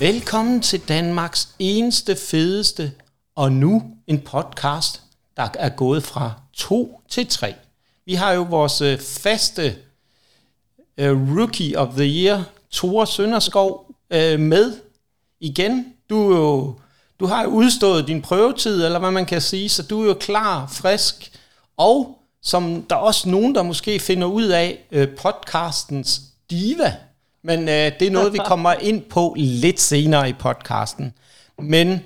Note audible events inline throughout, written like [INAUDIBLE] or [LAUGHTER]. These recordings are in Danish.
Velkommen til Danmarks eneste, fedeste og nu en podcast, der er gået fra to til tre. Vi har jo vores øh, faste uh, Rookie of the Year, Tore Sønderskov, uh, med igen. Du, er jo, du har jo udstået din prøvetid, eller hvad man kan sige, så du er jo klar, frisk, og som der er også nogen, der måske finder ud af, uh, podcastens diva. Men øh, det er noget, vi kommer ind på lidt senere i podcasten. Men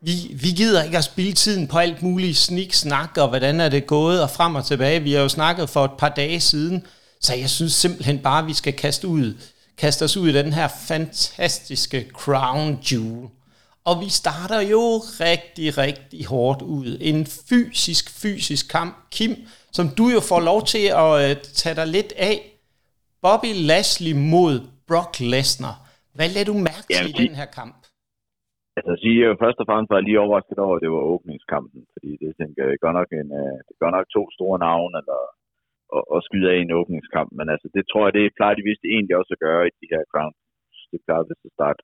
vi, vi gider ikke at spille tiden på alt muligt snik, snak og hvordan er det gået og frem og tilbage. Vi har jo snakket for et par dage siden, så jeg synes simpelthen bare, at vi skal kaste, ud, kaste os ud i den her fantastiske crown jewel. Og vi starter jo rigtig, rigtig hårdt ud. En fysisk, fysisk kamp. Kim, som du jo får lov til at øh, tage dig lidt af. Bobby Lashley mod Brock Lesnar. Hvad lader du mærke til i den her kamp? Altså sige, jeg først og fremmest var jeg lige overrasket over, at det var åbningskampen, fordi det tænker jeg godt nok, en, uh, det gør nok to store navne, eller at, at skyde af en åbningskamp, men altså det tror jeg, det plejer de vist egentlig også at gøre i de her Crown. Det plejer vist at starte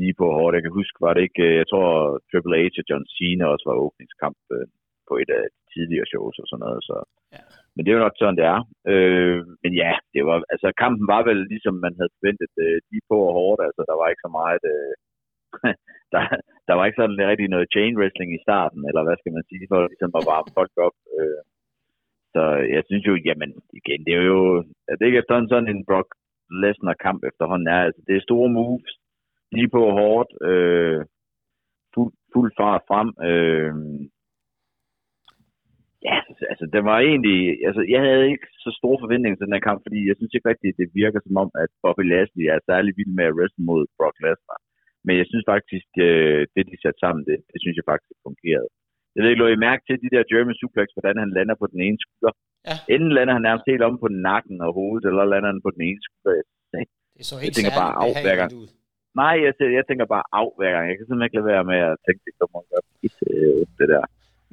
lige på hårdt. Jeg kan huske, var det ikke, øh, jeg tror Triple H og John Cena også var åbningskamp øh, på et af de tidligere shows og sådan noget, så ja. Men det er jo nok sådan, det er. Øh, men ja, det var, altså kampen var vel ligesom man havde forventet øh, lige på og hårdt. Altså der var ikke så meget, øh, [LAUGHS] der, der var ikke sådan rigtig noget chain wrestling i starten, eller hvad skal man sige, for ligesom at varme folk op. Øh, så jeg synes jo, jamen igen, det er jo, det er ikke efterhånden sådan en Brock Lesnar kamp efterhånden er. Altså, det er store moves, lige på hårdt, øh, fuld, fuld fart frem. Øh, ja, altså det var egentlig, altså jeg havde ikke så store forventninger til den her kamp, fordi jeg synes ikke rigtigt, det virker som om, at Bobby Lashley er særlig vild med at wrestle mod Brock Lesnar. Men jeg synes faktisk, øh, det de satte sammen, det, det synes jeg faktisk fungerede. Jeg ved ikke, lå I mærke til de der German suplex, hvordan han lander på den ene skulder? Ja. Enten lander han nærmest helt om på nakken og hovedet, eller lander han på den ene skulder. Det er så ikke jeg tænker bare af hver gang. Ud. Nej, jeg, jeg tænker bare af hver gang. Jeg kan simpelthen ikke lade være med at tænke, det kommer godt øh, det der.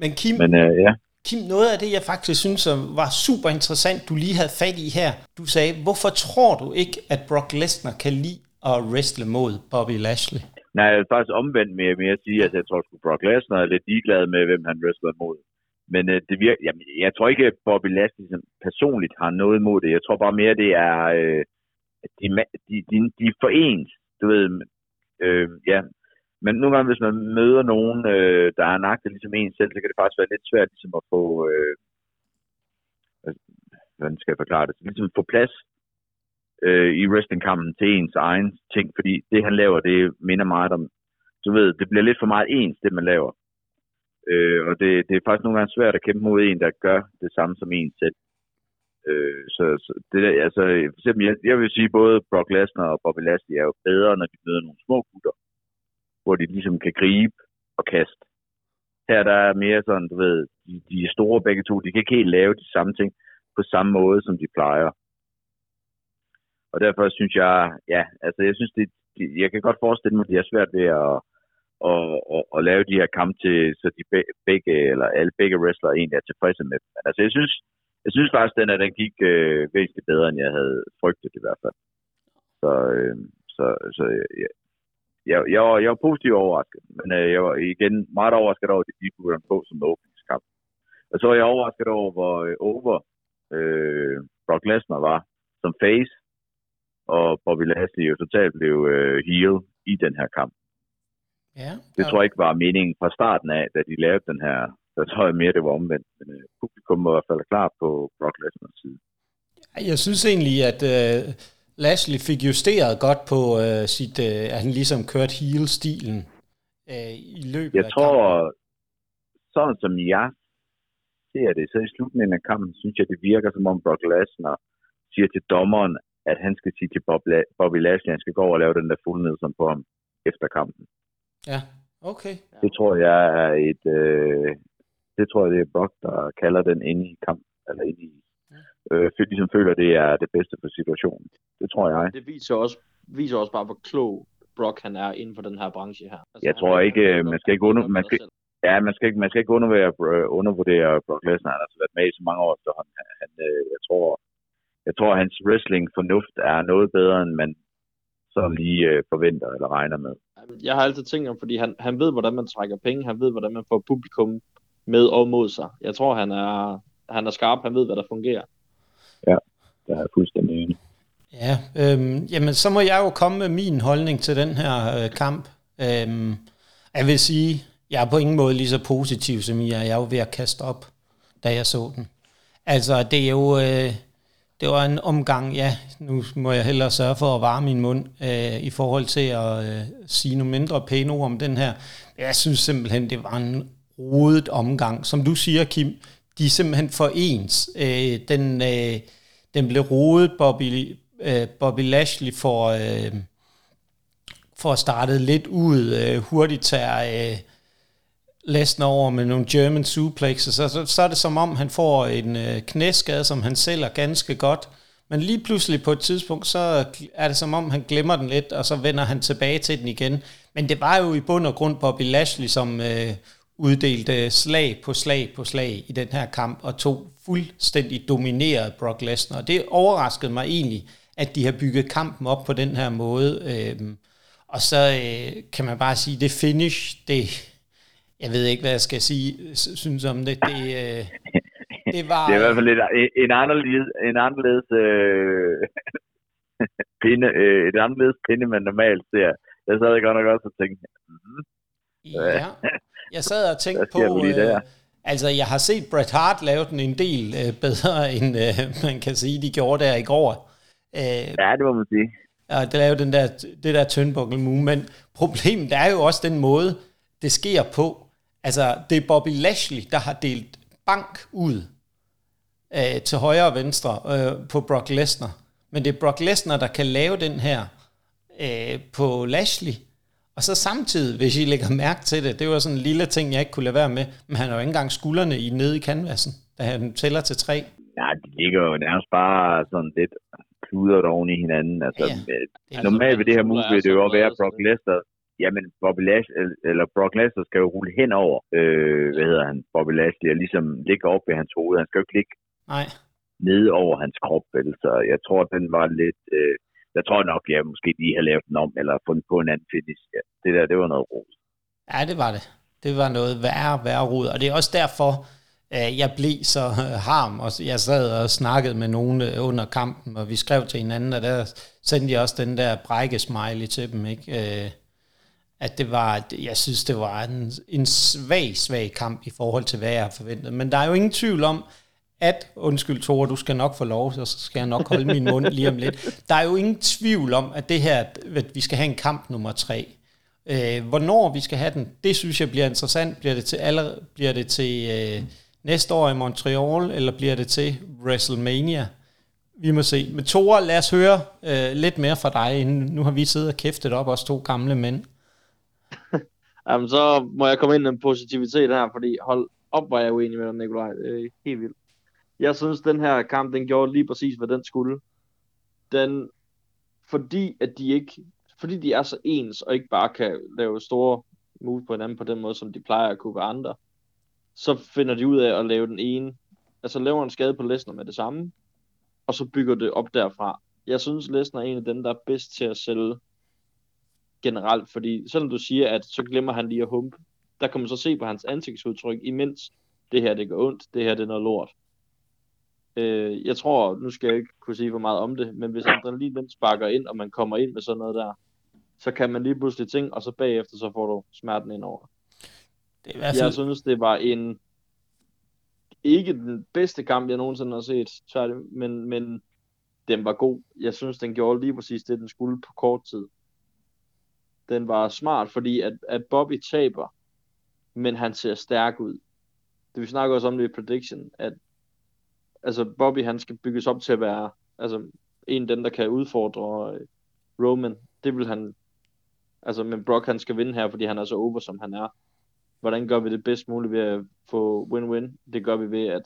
Men Kim, Men, øh, ja. Kim, noget af det, jeg faktisk synes var super interessant, du lige havde fat i her. Du sagde, hvorfor tror du ikke, at Brock Lesnar kan lide at wrestle mod Bobby Lashley? Nej, jeg vil faktisk omvendt med, med at sige, at jeg tror, at Brock Lesnar er lidt ligeglad med, hvem han wrestler mod. Men øh, det virker, jamen, jeg tror ikke, at Bobby Lashley personligt har noget imod det. Jeg tror bare mere, det er, øh, de, de, de, de er forenet. Du ved, øh, ja. Men nogle gange, hvis man møder nogen, øh, der er nagtet ligesom en selv, så kan det faktisk være lidt svært ligesom at få, øh, hvordan skal jeg forklare det, ligesom få plads øh, i wrestlingkampen til ens egen ting, fordi det han laver, det minder meget om, du ved, det bliver lidt for meget ens, det man laver. Øh, og det, det er faktisk nogle gange svært at kæmpe mod en, der gør det samme som en selv. Øh, så, så det der, altså, for eksempel, jeg, jeg vil sige, både Brock Lesnar og Bobby Lashley er jo bedre, når de møder nogle små gutter, hvor de ligesom kan gribe og kaste. Her der er mere sådan, du ved, de, de er store begge to, de kan ikke helt lave de samme ting på samme måde, som de plejer. Og derfor synes jeg, ja, altså jeg synes, det, jeg kan godt forestille mig, at de har svært ved at, at, at, at lave de her kampe til, så de begge, eller alle begge wrestlere egentlig er tilfredse med dem. Men altså jeg synes, jeg synes faktisk, den, at den gik øh, væsentligt bedre, end jeg havde frygtet i hvert fald. Så, øh, så, så jeg, jeg, var, jeg var positivt overrasket, men øh, jeg var igen meget overrasket over, at de kunne på som åbningskamp. Og så var jeg overrasket over, hvor øh, over øh, Brock Lesnar var som face, og Bobby Lashley jo totalt blev øh, heel i den her kamp. Ja, det tror jeg ikke var meningen fra starten af, da de lavede den her. Så tror jeg mere, det var omvendt. Men øh, publikum var i hvert fald klar på Brock Lesnars side. Jeg synes egentlig, at øh, Lashley fik justeret godt på øh, sit, øh, at han ligesom kørte heel-stilen øh, i løbet jeg af tror, kampen. sådan som jeg ser det, så i slutningen af kampen, synes jeg, det virker som om Brock Lesnar siger til dommeren, at han skal sige til Bob La- Bobby Lashley, at han skal gå over og lave den der fuldnedsom på ham efter kampen. Ja, okay. Det tror jeg er et, øh, det tror jeg, det er Brock, der kalder den ind i kamp, eller ind i, øh, ligesom føler, det er det bedste for situationen. Det tror jeg. Det viser også, viser også bare, hvor klog Brock han er inden for den her branche her. Altså, jeg tror ikke, man skal ikke under, man skal, ja, man skal ikke, man skal ikke undervurdere, øh, undervurdere Brock Lesnar. Han har altså været med i så mange år, så han, han øh, jeg tror, jeg tror, hans wrestling fornuft er noget bedre, end man sådan lige øh, forventer eller regner med. Jeg har altid tænkt om, fordi han, han ved, hvordan man trækker penge, han ved, hvordan man får publikum med og mod sig. Jeg tror, han er, han er skarp, han ved, hvad der fungerer. Ja, det er fuldstændig enig. Ja, øhm, jamen så må jeg jo komme med min holdning til den her øh, kamp. Øhm, jeg vil sige, jeg er på ingen måde lige så positiv som I er. Jeg er jo ved at kaste op, da jeg så den. Altså, det er jo... Øh, det var en omgang, ja, nu må jeg hellere sørge for at varme min mund øh, i forhold til at øh, sige nogle mindre pæne ord om den her. Jeg synes simpelthen, det var en rodet omgang. Som du siger, Kim, de er simpelthen for ens. Øh, den, øh, den blev rodet, Bobby, øh, Bobby Lashley for, øh, for at starte lidt ud, øh, hurtigt tager øh, Lesnar over med nogle German suplexes, så, så, så er det som om, han får en øh, knæskade, som han sælger ganske godt, men lige pludselig på et tidspunkt, så er det som om, han glemmer den lidt, og så vender han tilbage til den igen. Men det var jo i bund og grund Bobby Lashley, som øh, uddelte slag på slag på slag i den her kamp, og tog fuldstændig domineret Brock Lesnar. Det overraskede mig egentlig, at de har bygget kampen op på den her måde. Øh, og så øh, kan man bare sige, det finish, det, jeg ved ikke, hvad jeg skal sige, synes om det. Det, øh, det var... Det er i hvert fald et, en anderledes, en anderledes øh, [LAUGHS] pinde, øh, et anderledes pinde, man normalt ser. Jeg sad godt nok også og tænkte, mm, ja, [LAUGHS] jeg sad og tænkte på, øh, altså jeg har set Bret Hart lave den en del øh, bedre, [LAUGHS] end øh, man kan sige, de gjorde der i går. Øh, ja, det må man sige. Og det lavede den der, det der turnbuckle move, men problemet er jo også den måde, det sker på. Altså, det er Bobby Lashley, der har delt bank ud øh, til højre og venstre øh, på Brock Lesnar. Men det er Brock Lesnar, der kan lave den her øh, på Lashley. Og så samtidig, hvis I lægger mærke til det, det var sådan en lille ting, jeg ikke kunne lade være med, men han har jo ikke engang skuldrene i nede i canvasen, da han tæller til tre. Ja, de ligger jo nærmest bare sådan lidt kludret oven i hinanden. Altså, ja, normalt ved det her move vil det jo være Brock Lesnar jamen Bobby Lashley, eller Brock Lesnar skal jo rulle hen over, øh, hvad hedder han, Bobby Lashley, og ligesom ligge op ved hans hoved. Han skal jo ikke ligge Nej. nede over hans krop, vel? Så jeg tror, den var lidt, øh, jeg tror nok, jeg måske lige har lavet den om, eller fundet på en anden finish. Ja, det der, det var noget rod. Ja, det var det. Det var noget værre, værre rod, og det er også derfor, øh, jeg blev så øh, harm, og jeg sad og snakkede med nogen øh, under kampen, og vi skrev til hinanden, og der sendte jeg også den der brække smiley til dem, ikke? at det var, jeg synes, det var en, en svag, svag kamp i forhold til, hvad jeg har forventet. Men der er jo ingen tvivl om, at, undskyld Tore, du skal nok få lov, så skal jeg nok holde min mund lige om lidt. Der er jo ingen tvivl om, at det her, at vi skal have en kamp nummer tre. Øh, hvornår vi skal have den, det synes jeg bliver interessant. Bliver det til, aller, bliver det til øh, næste år i Montreal, eller bliver det til WrestleMania? Vi må se. Men Tore, lad os høre øh, lidt mere fra dig, inden nu har vi siddet og kæftet op, os to gamle mænd. [LAUGHS] Jamen, så må jeg komme ind med en positivitet her, fordi hold op, hvor jeg uenig med dig, Nikolaj. Øh, helt vildt. Jeg synes, den her kamp, den gjorde lige præcis, hvad den skulle. Den, fordi at de ikke, fordi de er så ens, og ikke bare kan lave store move på hinanden på den måde, som de plejer at kunne være andre, så finder de ud af at lave den ene, altså laver en skade på Lesnar med det samme, og så bygger det op derfra. Jeg synes, Lesnar er en af dem, der er bedst til at sælge generelt, fordi selvom du siger, at så glemmer han lige at humpe, der kan man så se på hans ansigtsudtryk, imens det her det går ondt, det her det er noget lort. Øh, jeg tror, nu skal jeg ikke kunne sige for meget om det, men hvis adrenalin den sparker ind, og man kommer ind med sådan noget der, så kan man lige pludselig ting, og så bagefter så får du smerten ind over. Det er i hvert fald... Jeg synes, det var en ikke den bedste kamp, jeg nogensinde har set, men, men den var god. Jeg synes, den gjorde lige præcis det, den skulle på kort tid den var smart, fordi at, at Bobby taber, men han ser stærk ud. Det vi snakker også om det i prediction, at altså Bobby han skal bygges op til at være altså en af dem, der kan udfordre øh, Roman. Det vil han, altså men Brock han skal vinde her, fordi han er så over, som han er. Hvordan gør vi det bedst muligt ved at få win-win? Det gør vi ved, at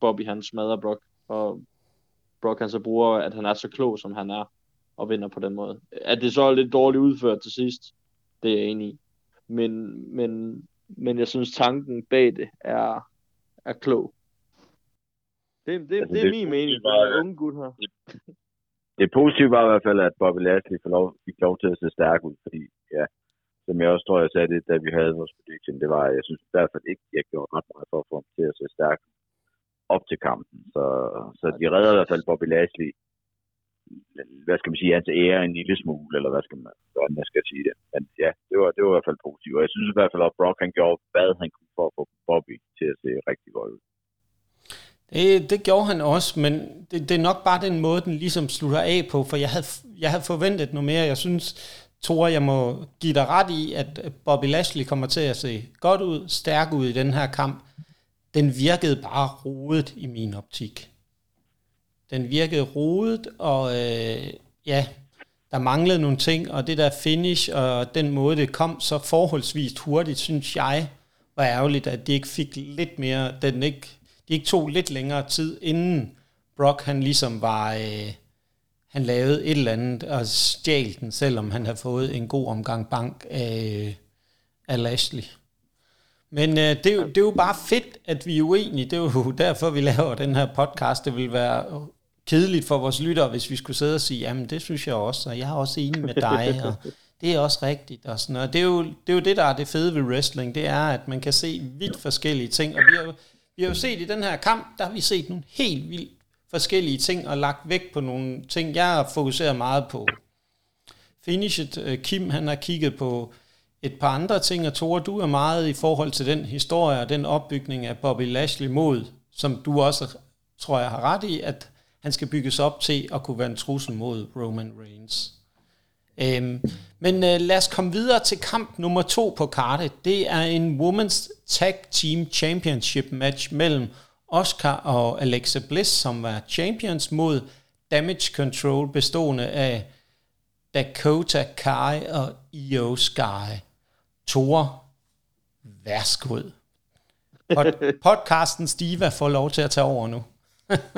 Bobby han smadrer Brock, og Brock han så bruger, at han er så klog, som han er, og vinder på den måde. At det så er lidt dårligt udført til sidst, det er jeg enig i. Men, men, men jeg synes, tanken bag det er, er klog. Det, det, altså, det, det er min mening, det er unge gut her. det positive var i hvert fald, at Bobby Lashley fik lov, fik lov til at se stærk ud, fordi ja, som jeg også tror, jeg sagde det, da vi havde vores prediction, det var, jeg synes i hvert fald ikke, jeg gjorde ret meget for at få ham til at se stærk op til kampen. Så, så de redder i hvert fald Bobby Lashley, hvad skal man sige, hans ære en lille smule, eller hvad skal man, hvordan jeg skal sige det. Men ja, det var, det var i hvert fald positivt. Og jeg synes i hvert fald, at Brock han gjorde, hvad han kunne for at få Bobby til at se rigtig godt ud. Det, det gjorde han også, men det, det er nok bare den måde, den ligesom slutter af på, for jeg havde, jeg havde forventet noget mere. Jeg synes, Tore, jeg må give dig ret i, at Bobby Lashley kommer til at se godt ud, stærk ud i den her kamp. Den virkede bare rodet i min optik. Den virkede rodet, og øh, ja, der manglede nogle ting, og det der finish, og den måde, det kom så forholdsvis hurtigt, synes jeg, var ærgerligt, at det ikke fik lidt mere, den ikke det ikke tog lidt længere tid, inden Brock han ligesom var, øh, han lavede et eller andet og stjal den, selvom han havde fået en god omgang bank af, af Lashley. Men øh, det, er jo, det er jo bare fedt, at vi er uenige. Det er jo [LAUGHS] derfor, vi laver den her podcast. Det vil være kedeligt for vores lyttere, hvis vi skulle sidde og sige, jamen det synes jeg også, og jeg er også enig med dig, [LAUGHS] og det er også rigtigt. Og sådan noget. Det, er jo, det er jo det, der er det fede ved wrestling, det er, at man kan se vidt forskellige ting, og vi har vi har jo set i den her kamp, der har vi set nogle helt vildt forskellige ting og lagt vægt på nogle ting. Jeg har fokuseret meget på finishet. Øh, Kim, han har kigget på et par andre ting, og Tore, du er meget i forhold til den historie og den opbygning af Bobby Lashley mod, som du også, tror jeg, har ret i, at han skal bygges op til at kunne være en trussel mod Roman Reigns. Øhm, men øh, lad os komme videre til kamp nummer to på kartet. Det er en Women's Tag Team Championship match mellem Oscar og Alexa Bliss, som var champions, mod Damage Control, bestående af Dakota Kai og Io Sky. Tore, værsgo. Pod- [LAUGHS] podcasten Stiva får lov til at tage over nu.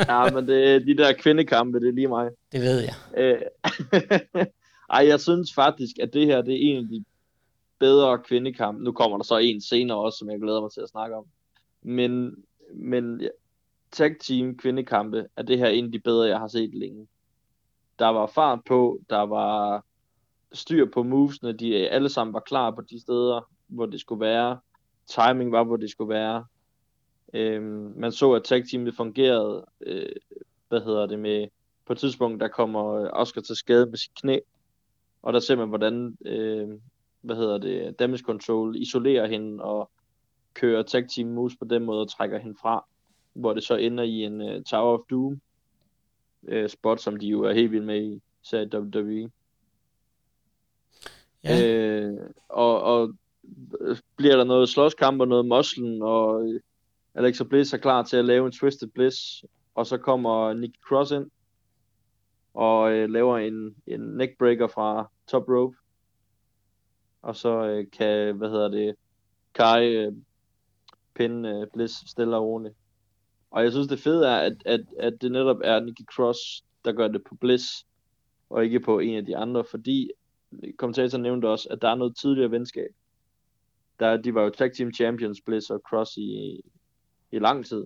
ja, men det de der kvindekampe, det er lige mig. Det ved jeg. [LAUGHS] Ej, jeg synes faktisk, at det her det er en af de bedre kvindekampe. Nu kommer der så en senere også, som jeg glæder mig til at snakke om. Men, men ja, tag team kvindekampe er det her en af de bedre, jeg har set længe. Der var fart på, der var styr på movesene, de alle sammen var klar på de steder, hvor det skulle være. Timing var, hvor det skulle være. Øhm, man så, at tag teamet fungerede, øh, hvad hedder det med, på et tidspunkt, der kommer øh, Oscar til skade med sit knæ, og der ser man, hvordan, øh, hvad hedder det, damage control isolerer hende og kører tag team moves på den måde og trækker hende fra, hvor det så ender i en uh, Tower of Doom uh, spot, som de jo er helt vilde med i, sagde WWE. Ja. Øh, og, og bliver der noget slåskamp og noget muslen, og Alexa Bliss er klar til at lave en Twisted Bliss, og så kommer Nikki Cross ind, og øh, laver en, en neckbreaker fra top rope. Og så øh, kan, hvad hedder det, Kai øh, pinde øh, Bliss stille og roligt. Og jeg synes det fede er, at, at, at det netop er Nikki Cross, der gør det på Bliss, og ikke på en af de andre, fordi kommentatoren nævnte også, at der er noget tidligere venskab. Der, de var jo tag team champions, Bliss og Cross i, i lang tid.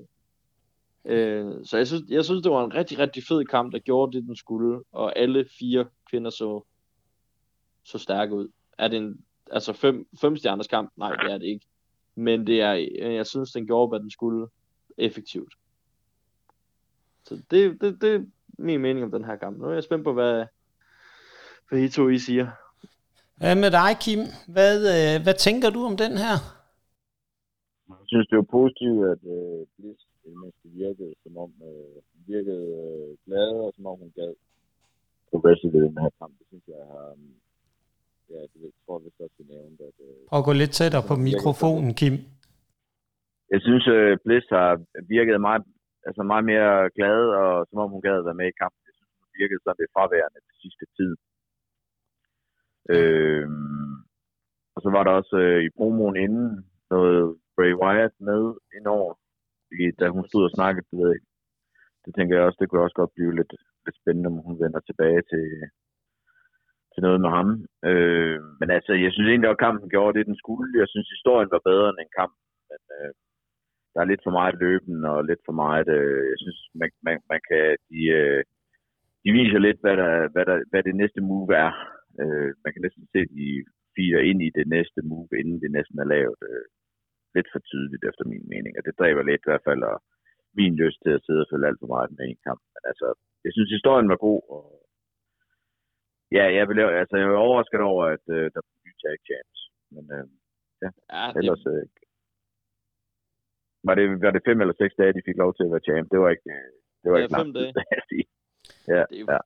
Øh, så jeg synes, jeg synes, det var en rigtig, rigtig fed kamp, der gjorde det, den skulle, og alle fire kvinder så, så stærke ud. Er det en altså fem, fem stjerners kamp? Nej, det er det ikke. Men det er, jeg synes, den gjorde, hvad den skulle effektivt. Så det, det, det er min mening om den her kamp. Nu er jeg spændt på, hvad, hvad I to I siger. Hvad med dig, Kim? Hvad, øh, hvad tænker du om den her? Jeg synes, det er positivt, at øh, Bliss det virkede, som om øh, hun virkede øh, glad, og som om hun gad progressive ved den her kamp. Det synes jeg har... Ja, det tror jeg også, vi nævnte. At, øh, Prøv at gå lidt tættere på mikrofonen, Kim. Jeg synes, øh, Bliss har virket meget, altså meget mere glad, og som om hun gad at være med i kampen. Jeg synes, hun virkede sådan lidt fraværende den sidste tid. Øh, og så var der også øh, i promoen inden noget Bray Wyatt med indover, fordi da hun stod og snakkede, det det tænker jeg også, det kunne også godt blive lidt, lidt spændende, om hun vender tilbage til, til noget med ham. Øh, men altså, jeg synes egentlig, at kampen gjorde det, den skulle. Jeg synes, historien var bedre end en kamp, men øh, der er lidt for meget løben og lidt for meget, øh, jeg synes, man, man, man kan, de, øh, de viser lidt, hvad, der, hvad, der, hvad det næste move er. Øh, man kan næsten se, at de filer ind i det næste move, inden det næsten er lavet. Øh, lidt for tydeligt, efter min mening. Og det dræber lidt i hvert fald, og min lyst til at sidde og følge alt for meget med en kamp. Men altså, jeg synes, historien var god, og ja, jeg, blev, altså, jeg var overrasket over, at øh, der blev nye tag champs. Men øh, ja, ja det... ellers... Øh, var det, var det fem eller seks dage, de fik lov til at være champ? Det var ikke, øh, det var ja, ikke fem dage. [LAUGHS] Ja, det, ja.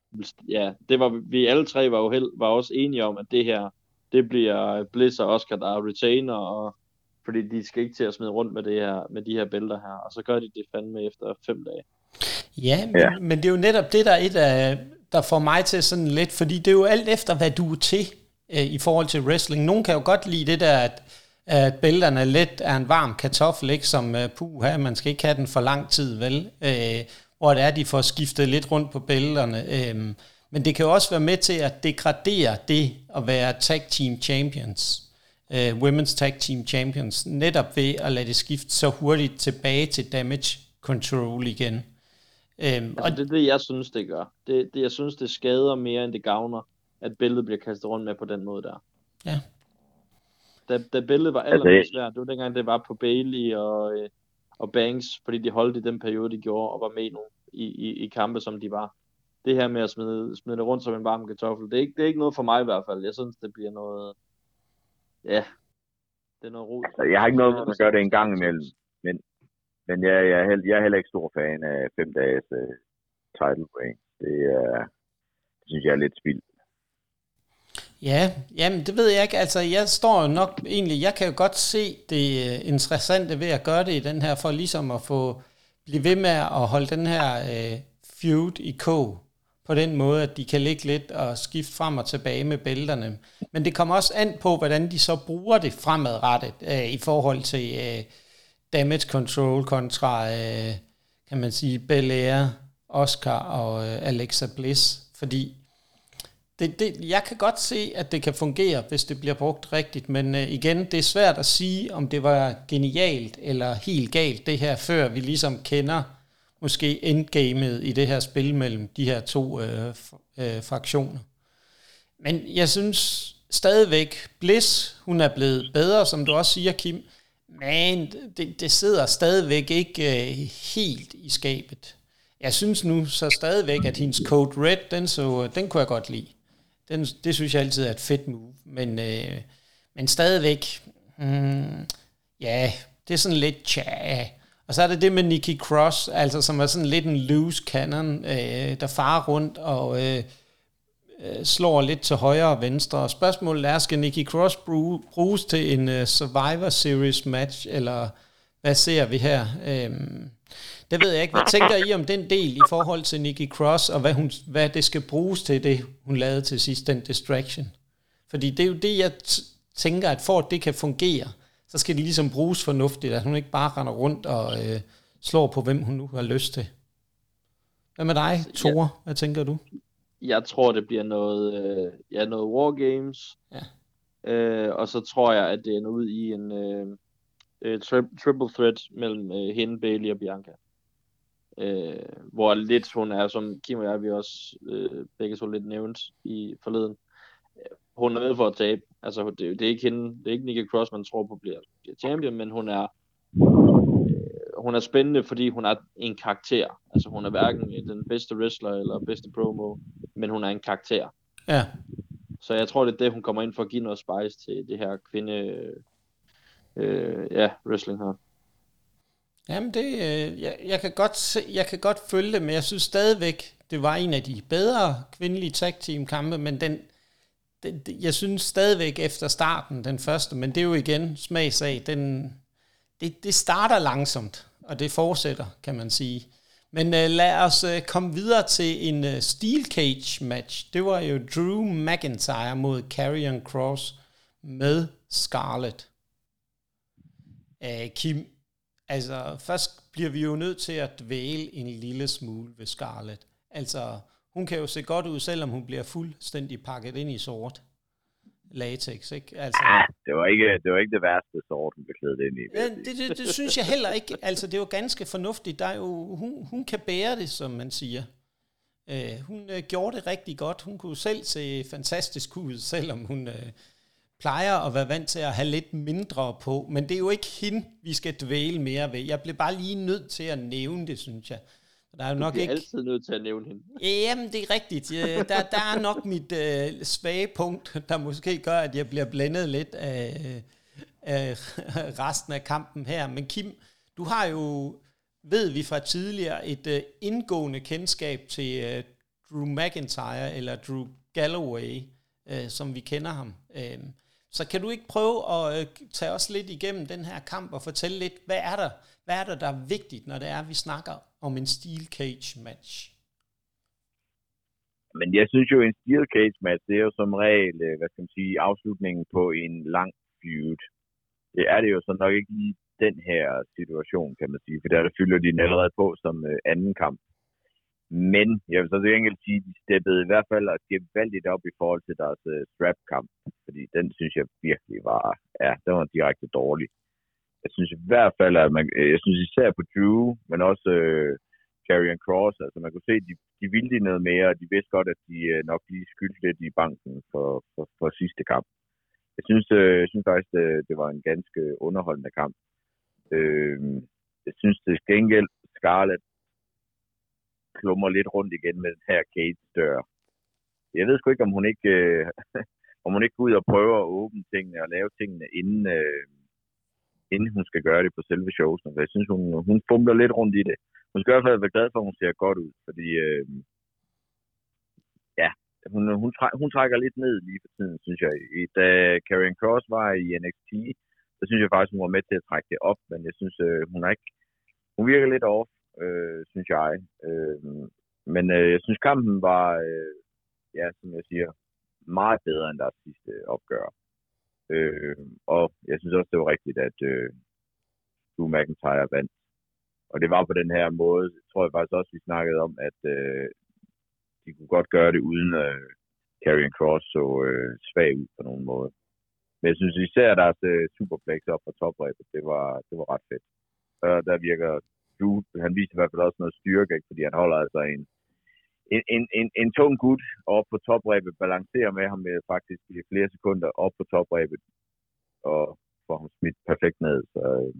ja, det var, vi alle tre var jo held, var også enige om, at det her, det bliver Bliss og Oscar, der er retainer, og fordi de skal ikke til at smide rundt med, det her, med de her bælter her, og så gør de det fandme efter fem dage. Ja, men, ja. men det er jo netop det, der er et af, der får mig til sådan lidt, fordi det er jo alt efter, hvad du er til øh, i forhold til wrestling. Nogen kan jo godt lide det der, at, at bælterne er er en varm kartoffel, ikke som øh, puha, man skal ikke have den for lang tid, vel? Øh, hvor det er, de får skiftet lidt rundt på bælterne. Øh, men det kan jo også være med til at degradere det at være tag team champions øh, Women's Tag Team Champions, netop ved at lade det skifte så hurtigt tilbage til damage control igen. Um, altså, og det er det, jeg synes, det gør. Det, det, jeg synes, det skader mere, end det gavner, at billedet bliver kastet rundt med på den måde der. Ja. Da, da billedet var allermest svært, det var dengang, det var på Bailey og, øh, og Banks, fordi de holdt i den periode, de gjorde, og var med nu i, i, i kampe, som de var. Det her med at smide, smide det rundt som en varm kartoffel, det er, ikke, det er ikke noget for mig i hvert fald. Jeg synes, det bliver noget, ja, det er noget rod. Altså, jeg har ikke noget, man gør det en gang imellem, men, men jeg, jeg, er heller, jeg er heller ikke stor fan af fem dages øh, uh, title reign. Det, uh, det synes jeg er lidt spild. Ja, jamen det ved jeg ikke. Altså jeg står jo nok egentlig, jeg kan jo godt se det øh, interessante ved at gøre det i den her, for ligesom at få, blive ved med at holde den her uh, feud i kog på den måde, at de kan ligge lidt og skifte frem og tilbage med bælterne. Men det kommer også an på, hvordan de så bruger det fremadrettet øh, i forhold til øh, damage control kontra, øh, kan man sige, Belair, Oscar og øh, Alexa Bliss. Fordi det, det, jeg kan godt se, at det kan fungere, hvis det bliver brugt rigtigt, men øh, igen, det er svært at sige, om det var genialt eller helt galt det her, før vi ligesom kender måske endgamet i det her spil mellem de her to øh, øh, fraktioner. Men jeg synes stadigvæk, Bliss, hun er blevet bedre, som du også siger, Kim, men det, det sidder stadigvæk ikke øh, helt i skabet. Jeg synes nu så stadigvæk, at hendes Code Red, den, så, den kunne jeg godt lide. Den, det synes jeg altid er et fedt move. Men, øh, men stadigvæk, mm, ja, det er sådan lidt tja. Og så er det det med Nikki Cross, altså som er sådan lidt en loose cannon, øh, der farer rundt og øh, øh, slår lidt til højre og venstre. Spørgsmålet er, skal Nikki Cross bruges til en uh, Survivor Series match, eller hvad ser vi her? Øhm, det ved jeg ikke. Hvad tænker I om den del i forhold til Nikki Cross, og hvad, hun, hvad det skal bruges til, det hun lavede til sidst, den distraction? Fordi det er jo det, jeg tænker, at for at det kan fungere, så skal de ligesom bruges fornuftigt, at hun ikke bare render rundt og øh, slår på, hvem hun nu har lyst til. Hvad med dig, Thor? Ja. Hvad tænker du? Jeg tror, det bliver noget, øh, ja, noget War Games. Ja. Øh, og så tror jeg, at det ender ud i en øh, øh, tri- triple threat mellem øh, hende, Bailey og Bianca. Øh, hvor lidt hun er, som Kim og jeg, vi også øh, begge så lidt nævnt i forleden, hun er med for at tabe. Altså, det, det er ikke hende, det er ikke Nikki Cross, man tror på bliver, bliver champion, men hun er, hun er spændende, fordi hun er en karakter. Altså, hun er hverken den bedste wrestler eller bedste promo, men hun er en karakter. Ja. Så jeg tror, det er det, hun kommer ind for at give noget spice til det her kvinde, øh, ja, wrestling her. Jamen det, øh, jeg, jeg, kan godt se, jeg kan godt følge det, men jeg synes stadigvæk, det var en af de bedre kvindelige tag team kampe, men den, det, jeg synes stadigvæk efter starten, den første, men det er jo igen smagsag, den, det, det starter langsomt, og det fortsætter, kan man sige. Men øh, lad os øh, komme videre til en øh, Steel Cage match. Det var jo Drew McIntyre mod Karrion Cross med Scarlett. Uh, Kim, altså først bliver vi jo nødt til at dvæle en lille smule ved Scarlett. Altså, hun kan jo se godt ud, selvom hun bliver fuldstændig pakket ind i sort latex, ikke? Altså, ja, det var ikke det, var ikke det værste sort, hun blev klædt ind i. Ja, det, det, det, synes jeg heller ikke. Altså, det var ganske fornuftigt. Der er jo, hun, hun kan bære det, som man siger. Øh, hun øh, gjorde det rigtig godt. Hun kunne selv se fantastisk ud, selvom hun øh, plejer at være vant til at have lidt mindre på. Men det er jo ikke hende, vi skal dvæle mere ved. Jeg blev bare lige nødt til at nævne det, synes jeg. Der er jo du nok ikke... altid nødt til at nævne hende. Jamen, det er rigtigt. Der, der er nok mit øh, svage punkt, der måske gør, at jeg bliver blændet lidt af, af resten af kampen her. Men Kim, du har jo, ved vi fra tidligere, et uh, indgående kendskab til uh, Drew McIntyre, eller Drew Galloway, uh, som vi kender ham. Uh, så kan du ikke prøve at uh, tage os lidt igennem den her kamp og fortælle lidt, hvad er der, hvad er der, der er vigtigt, når det er, vi snakker om en steel cage match? Men jeg synes jo, en steel cage match, det er jo som regel, øh, hvad skal man sige, afslutningen på en lang feud. Det er det jo så nok ikke lige den her situation, kan man sige, for der fylder de den allerede på som øh, anden kamp. Men jeg vil så til gengæld sige, at de steppede i hvert fald og gevaldigt op i forhold til deres øh, strap-kamp, fordi den synes jeg virkelig var, ja, den var direkte dårlig. Jeg synes i hvert fald, at man, øh, jeg synes især på Drew, men også øh, Karrion Cross, altså man kunne se, at de, de ville noget mere, og de vidste godt, at de øh, nok lige skyldte lidt i banken for, for, for sidste kamp. Jeg synes, øh, jeg synes faktisk, det, det var en ganske underholdende kamp. Øh, jeg synes til gengæld, Scarlett klummer lidt rundt igen med den her Kate-dør. Jeg ved sgu ikke, om hun ikke, øh, [LAUGHS] om hun ikke går ud og prøver at åbne tingene og lave tingene, inden, øh, inden hun skal gøre det på selve showsen. Jeg synes, hun, hun fumler lidt rundt i det. Hun skal i hvert fald være glad for, at hun ser godt ud, fordi øh, ja, hun, hun, hun trækker lidt ned lige for tiden, synes jeg. Da Karen Cross var i NXT, så synes jeg faktisk, hun var med til at trække det op, men jeg synes, øh, hun er ikke, hun virker lidt off, øh, synes jeg. Øh, men øh, jeg synes, kampen var, øh, ja, som jeg siger, meget bedre end deres sidste opgør. Øh, og jeg synes også, det var rigtigt, at øh, Drew McIntyre vandt. Og det var på den her måde, tror jeg faktisk også, vi snakkede om, at øh, de kunne godt gøre det uden øh, Karrion Cross så øh, svag ud på nogen måde. Men jeg synes især deres øh, superplex op på topræbet, det var, det var ret fedt. Og der virker du, han viste i hvert fald også noget styrke, ikke? fordi han holder altså en, en, en, en, en tung gut op på topræbet, balancerer med ham med faktisk i flere sekunder op på topræbet, og får ham smidt perfekt ned. Så øh,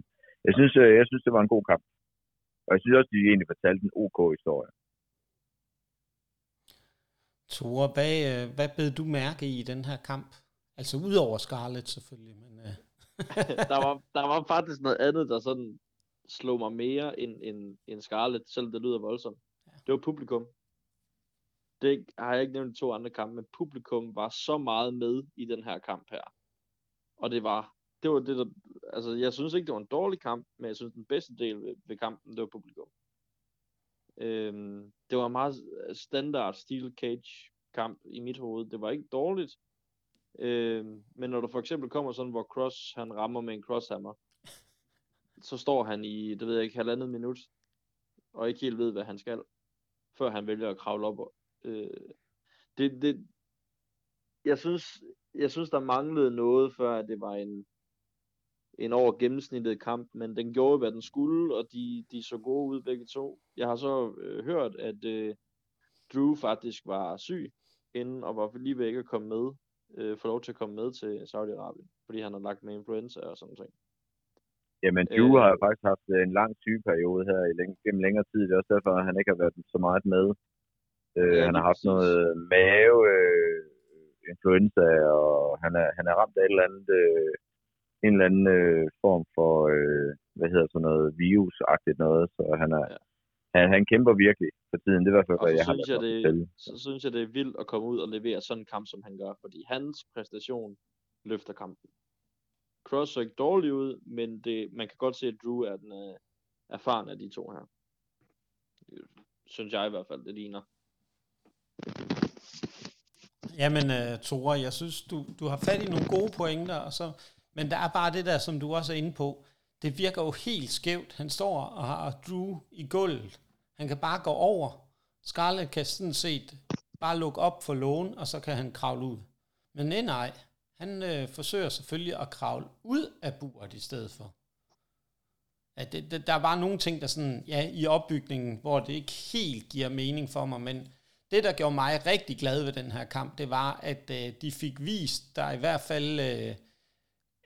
jeg synes, øh, jeg synes, det var en god kamp. Og jeg synes også, de egentlig fortalte en OK historie. Tore, hvad, øh, hvad bed du mærke i den her kamp? Altså ud over Scarlett selvfølgelig, men... Uh... [LAUGHS] der, var, der var faktisk noget andet, der sådan slog mig mere end, end, end Scarlett, selvom det lyder voldsomt. Ja. Det var publikum. Det har jeg ikke nævnt to andre kampe, men publikum var så meget med i den her kamp her. Og det var, det var det, der, altså jeg synes ikke, det var en dårlig kamp, men jeg synes, den bedste del ved, ved kampen, det var publikum. Øhm, det var en meget standard steel cage kamp i mit hoved. Det var ikke dårligt, øhm, men når der for eksempel kommer sådan, hvor Cross han rammer med en crosshammer, så står han i, det ved jeg ikke, halvandet minut, og ikke helt ved, hvad han skal, før han vælger at kravle op. Øh, det, det, jeg synes, jeg synes, der manglede noget, før det var en, en over gennemsnittet kamp, men den gjorde, hvad den skulle, og de, de så gode ud begge to. Jeg har så øh, hørt, at øh, Drew faktisk var syg inden, og var lige ved ikke at komme med øh, få lov til at komme med til Saudi-Arabien, fordi han har lagt med influenza og sådan noget. Jamen, Drew øh, har faktisk haft en lang sygeperiode her i læng- gennem længere tid. Det er også derfor, at han ikke har været så meget med. Øh, ja, han har haft noget mave, øh, influenza, og han er, han er ramt af et eller andet, øh, en eller anden øh, form for, øh, hvad hedder sådan noget, virusagtigt noget, så han er, ja han, han kæmper virkelig for tiden. Det er i hvert fald, hvad jeg har jeg det, Så synes jeg, det er vildt at komme ud og levere sådan en kamp, som han gør, fordi hans præstation løfter kampen. Cross så ikke dårlig ud, men det, man kan godt se, at Drew er den uh, erfaren af de to her. Det synes jeg i hvert fald, det ligner. Jamen, uh, Tore, jeg synes, du, du har fat i nogle gode pointer, og så, men der er bare det der, som du også er inde på. Det virker jo helt skævt. Han står og har Drew i gulvet. Han kan bare gå over. Scarlett kan sådan set bare lukke op for lågen, og så kan han kravle ud. Men nej, nej. Han øh, forsøger selvfølgelig at kravle ud af buret i stedet for. Ja, det, det, der er bare nogle ting, der sådan, ja, i opbygningen, hvor det ikke helt giver mening for mig, men det, der gjorde mig rigtig glad ved den her kamp, det var, at øh, de fik vist, der i hvert fald øh,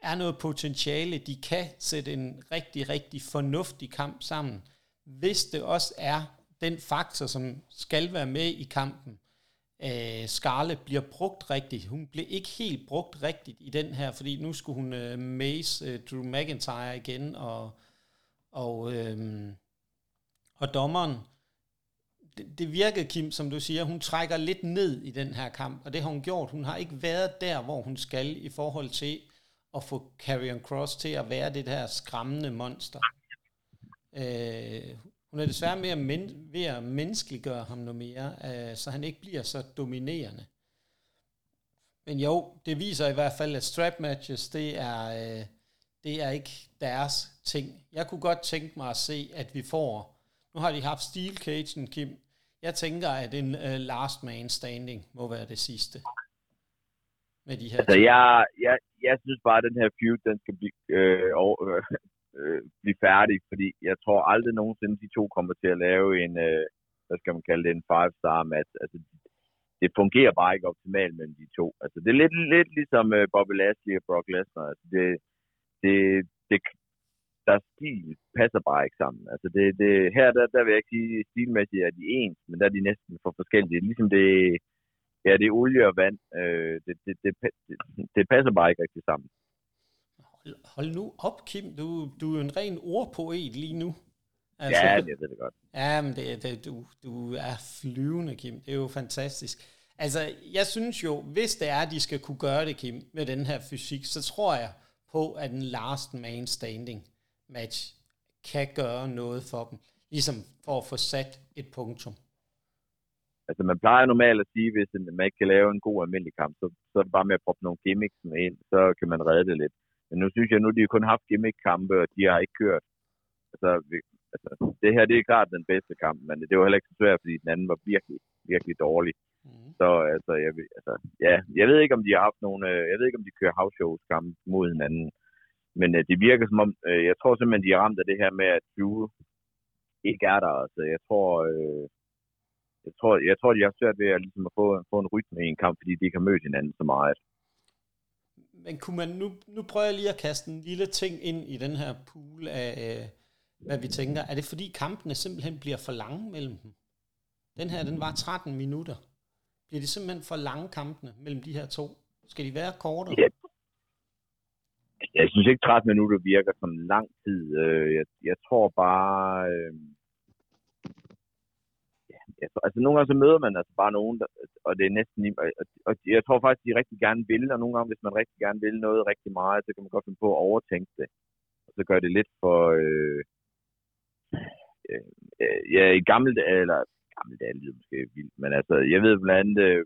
er noget potentiale. De kan sætte en rigtig, rigtig fornuftig kamp sammen, hvis det også er den faktor, som skal være med i kampen. Øh, Scarlett bliver brugt rigtigt. Hun blev ikke helt brugt rigtigt i den her, fordi nu skulle hun øh, mace øh, Drew McIntyre igen, og, og, øh, og dommeren det, det virkede, Kim, som du siger, hun trækker lidt ned i den her kamp, og det har hun gjort. Hun har ikke været der, hvor hun skal i forhold til at få Carrion Cross til at være det her skræmmende monster. Øh, hun er desværre mere men, ved at menneskeliggøre ham noget mere, øh, så han ikke bliver så dominerende. Men jo, det viser i hvert fald, at strap matches, det er, øh, det er ikke deres ting. Jeg kunne godt tænke mig at se, at vi får, nu har de haft Steel Cage, Kim, jeg tænker, at en uh, last man standing må være det sidste. Med de her altså, jeg, jeg, jeg synes bare, at den her feud, den skal blive, øh, øh, øh, blive færdig, fordi jeg tror aldrig nogensinde, de to kommer til at lave en, øh, hvad skal man kalde det, en five-star match. Altså, det fungerer bare ikke optimalt mellem de to. Altså, det er lidt, lidt ligesom uh, Bobby Lashley og Brock Lesnar. Altså, det, det, det, deres stil passer bare ikke sammen. Altså det, det, her der, der vil jeg ikke sige, stilmæssigt er de ens, men der er de næsten for forskellige. Ligesom det, ja, det er olie og vand. Øh, det, det, det, det, det passer bare ikke rigtig sammen. Hold, hold nu op, Kim. Du, du er en ren ordpoet lige nu. Altså, ja, det ved det godt. [LAUGHS] Ja, men det, det, du, du er flyvende, Kim. Det er jo fantastisk. Altså, jeg synes jo, hvis det er, at de skal kunne gøre det, Kim, med den her fysik, så tror jeg på, at en last man standing – match kan gøre noget for dem, ligesom for at få sat et punktum. Altså man plejer normalt at sige, hvis man ikke kan lave en god almindelig kamp, så, så er det bare med at proppe nogle gimmicks med ind, så kan man redde det lidt. Men nu synes jeg, nu de har kun haft gimmick-kampe, og de har ikke kørt. Altså, vi, altså, det her det er klart den bedste kamp, men det var heller ikke så svært, fordi den anden var virkelig, virkelig dårlig. Mm. Så altså, jeg, altså, ja, jeg ved ikke, om de har haft nogle, øh, jeg ved ikke, om de kører house shows kamp mod hinanden. Men øh, det virker som om, øh, jeg tror simpelthen, de er ramt af det her med, at Drew ikke er der. Altså, jeg tror, øh, jeg tror, jeg tror, de har svært ved at, ligesom at få, få en rytme i en kamp, fordi de ikke har mødt hinanden så meget. Men kunne man, nu, nu prøver jeg lige at kaste en lille ting ind i den her pool af, øh, hvad vi tænker. Er det fordi kampene simpelthen bliver for lange mellem dem? Den her, den var 13 minutter. Bliver det simpelthen for lange kampene mellem de her to? Skal de være kortere? Ja, jeg synes ikke 13 minutter virker som lang tid. Øh, jeg, jeg tror bare... Øh, ja, altså nogle gange så møder man altså bare nogen, der, og det er næsten... Og, og jeg tror faktisk, de rigtig gerne vil, og nogle gange, hvis man rigtig gerne vil noget rigtig meget, så kan man godt finde på at overtænke det. Og så gør det lidt for... Øh, øh, ja, i gamle dage, eller gamle dage lyder måske vildt, men altså, jeg ved blandt andet, øh,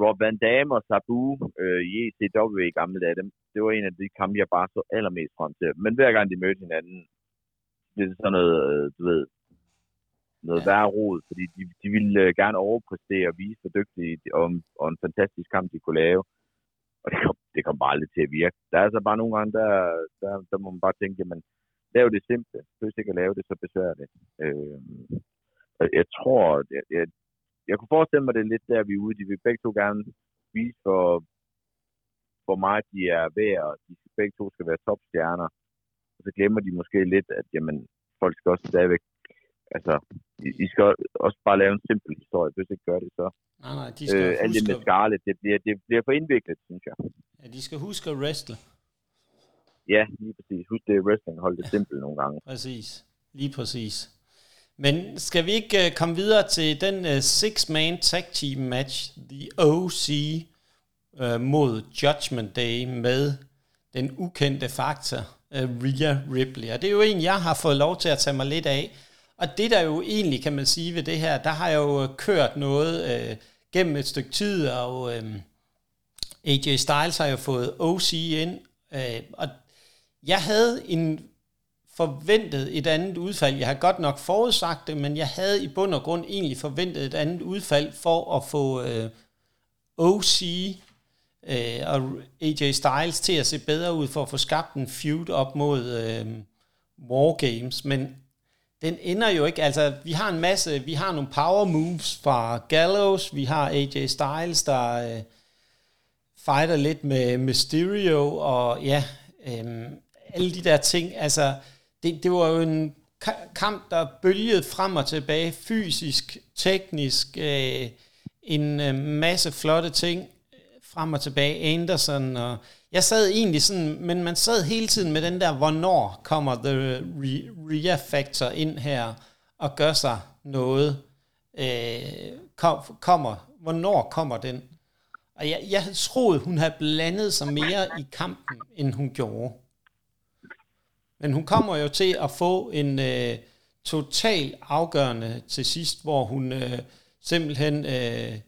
Rob Van Dam og Sabu øh, i ECW i gamle dage, dem, det var en af de kampe, jeg bare så allermest frem til. Men hver gang de mødte hinanden, det er sådan noget, øh, du ved, noget ja. værre rod, fordi de, de ville øh, gerne overpræstere og vise, hvor dygtige og, og en fantastisk kamp, de kunne lave. Og det kom, det kom bare aldrig til at virke. Der er altså bare nogle gange, der, der, der må man bare tænke, jamen, lav det simple. Først ikke at lave det så besværligt. Øh, jeg tror, jeg, jeg, jeg kunne forestille mig, det er lidt der, vi er ude. De vil begge to gerne vise, hvor, hvor meget de er værd, og de begge to skal være topstjerner. Og så glemmer de måske lidt, at jamen, folk skal også stadigvæk altså, I, skal også bare lave en simpel historie. Hvis ikke gør det, så... Nej, nej, de skal øh, huske... Alt det med Scarlett, det bliver, det bliver for indviklet, synes jeg. Ja, de skal huske at wrestle. Ja, lige præcis. Husk det wrestling, hold det simpelt nogle gange. Præcis. Lige præcis. Men skal vi ikke uh, komme videre til den uh, six-man tag team match, The OC uh, øh, mod Judgment Day med den ukendte faktor, uh, Rhea Ripley. Og det er jo en, jeg har fået lov til at tage mig lidt af. Og det der jo egentlig, kan man sige ved det her, der har jeg jo kørt noget uh, gennem et stykke tid, og uh, AJ Styles har jo fået OC ind, uh, og jeg havde en forventet et andet udfald. Jeg har godt nok forudsagt det, men jeg havde i bund og grund egentlig forventet et andet udfald for at få øh, OC øh, og AJ Styles til at se bedre ud, for at få skabt en feud op mod øh, War Games. Men den ender jo ikke, altså vi har en masse, vi har nogle power moves fra Gallows, vi har AJ Styles, der øh, fighter lidt med Mysterio, og ja, øh, alle de der ting, altså det, det var jo en kamp, der bølgede frem og tilbage, fysisk, teknisk, øh, en øh, masse flotte ting øh, frem og tilbage, Anderson, og jeg sad egentlig sådan, men man sad hele tiden med den der, hvornår kommer The Rhea Factor ind her og gør sig noget, øh, kom, kommer, hvornår kommer den? Og jeg, jeg troede, hun havde blandet sig mere i kampen, end hun gjorde. Men hun kommer jo til at få en øh, total afgørende til sidst, hvor hun øh, simpelthen øh,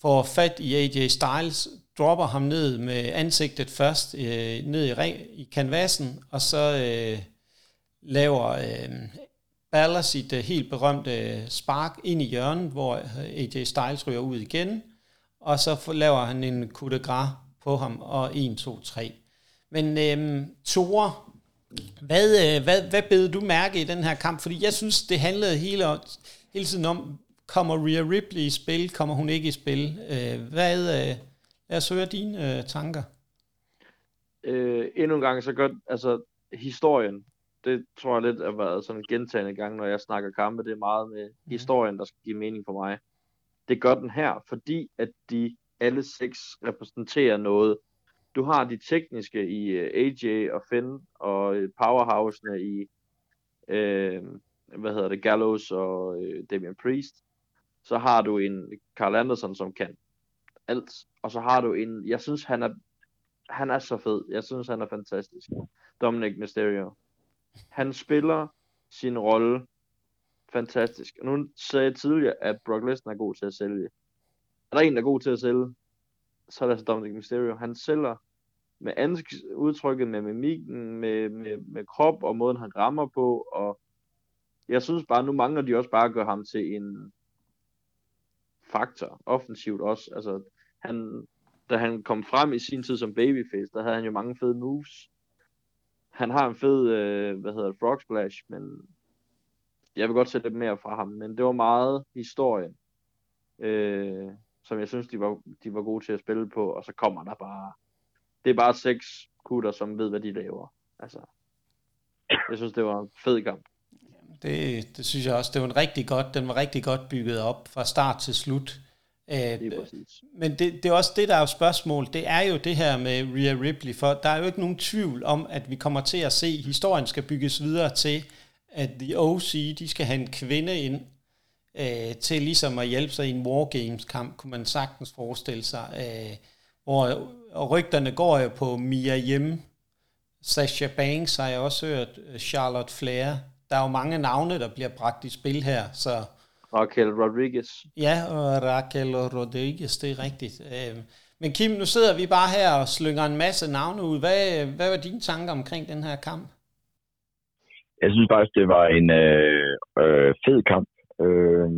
får fat i AJ Styles, dropper ham ned med ansigtet først øh, ned i, ring, i kanvasen, og så øh, laver øh, Baller sit øh, helt berømte øh, spark ind i hjørnet, hvor øh, AJ Styles ryger ud igen, og så laver han en coup de gras på ham, og 1, 2, 3. Men øh, Tore, hvad, øh, hvad, hvad bed du mærke i den her kamp? Fordi jeg synes, det handlede hele, hele tiden om, kommer Rhea Ripley i spil, kommer hun ikke i spil? Øh, hvad, øh, lad os høre dine øh, tanker. Øh, endnu en gang, så godt, altså historien, det tror jeg lidt har været sådan en gentagende gang, når jeg snakker kampe, det er meget med mm. historien, der skal give mening for mig. Det gør den her, fordi at de alle seks repræsenterer noget, du har de tekniske i øh, AJ og Finn, og øh, powerhousene i, øh, hvad hedder det, Gallows og øh, Damian Priest. Så har du en Carl Anderson, som kan alt. Og så har du en, jeg synes han er, han er så fed. Jeg synes han er fantastisk. Dominic Mysterio. Han spiller sin rolle fantastisk. Og nu sagde jeg tidligere, at Brock Lesnar er god til at sælge. Er der en, der er god til at sælge, så er det altså Dominic Mysterio. Han sælger med ansigtsudtrykket, med mimikken, med, med, med krop og måden, han rammer på. Og jeg synes bare, nu mangler de også bare at gøre ham til en faktor, offensivt også. Altså, han, da han kom frem i sin tid som babyface, der havde han jo mange fede moves. Han har en fed, øh, hvad hedder det, frog splash, men jeg vil godt se lidt mere fra ham, men det var meget historien. Øh, som jeg synes, de var, de var gode til at spille på, og så kommer der bare, det er bare seks kutter, som ved, hvad de laver. Altså, jeg synes, det var en fed kamp. Det, det synes jeg også, det var en rigtig godt, den var rigtig godt bygget op fra start til slut. At, men det, det er også det, der er jo spørgsmål. Det er jo det her med Rhea Ripley, for der er jo ikke nogen tvivl om, at vi kommer til at se, at historien skal bygges videre til, at The OC, de skal have en kvinde ind, øh, til ligesom at hjælpe sig i en Wargames-kamp, kunne man sagtens forestille sig. Øh, hvor og rygterne går jo på Mia Yim, Sasha Banks har jeg også hørt, øh, Charlotte Flair. Der er jo mange navne, der bliver bragt i spil her, så... Raquel Rodriguez. Ja, og Raquel Rodriguez, det er rigtigt. Øh, men Kim, nu sidder vi bare her og slynger en masse navne ud. Hvad, hvad var dine tanker omkring den her kamp? Jeg synes faktisk, det var en øh, øh, fed kamp. Øh,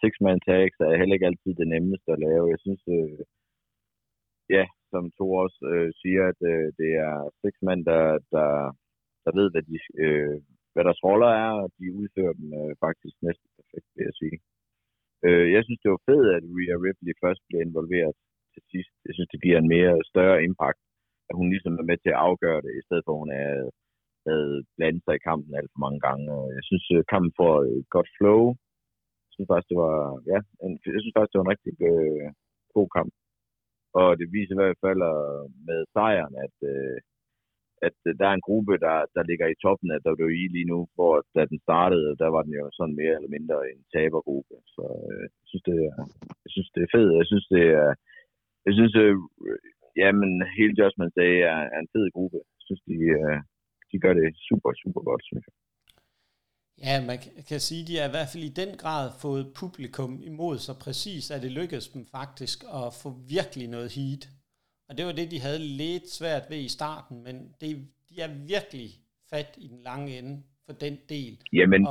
six-man tags er heller ikke altid det nemmeste at lave. Jeg synes, øh, ja, som to også øh, siger, at øh, det er six-man, der, der, der ved, hvad, de, øh, hvad deres roller er, og de udfører dem øh, faktisk næsten perfekt, vil jeg sige. Øh, jeg synes, det var fedt, at Rhea Ripley først blev involveret til sidst. Jeg synes, det giver en mere større impact, at hun ligesom er med til at afgøre det, i stedet for at hun er, havde blandet sig i kampen alt for mange gange. Og jeg synes, øh, kampen får et godt flow. Synes faktisk, det var, ja, en, jeg synes faktisk, det var en rigtig øh, god kamp. Og det viser i hvert fald øh, med sejren, at, øh, at der er en gruppe, der, der ligger i toppen af WWE lige nu, hvor da den startede, der var den jo sådan mere eller mindre en tabergruppe. Så øh, jeg, synes, det er, jeg synes, det er fedt. Jeg synes, det er, jeg synes, øh, jamen, hele Judgment Day er, er en fed gruppe. Jeg synes, de, øh, de gør det super, super godt, synes jeg. Ja, man kan sige, at de har i hvert fald i den grad fået publikum imod sig præcis, at det lykkedes dem faktisk at få virkelig noget heat. Og det var det, de havde lidt svært ved i starten, men det, de er virkelig fat i den lange ende for den del. Jamen,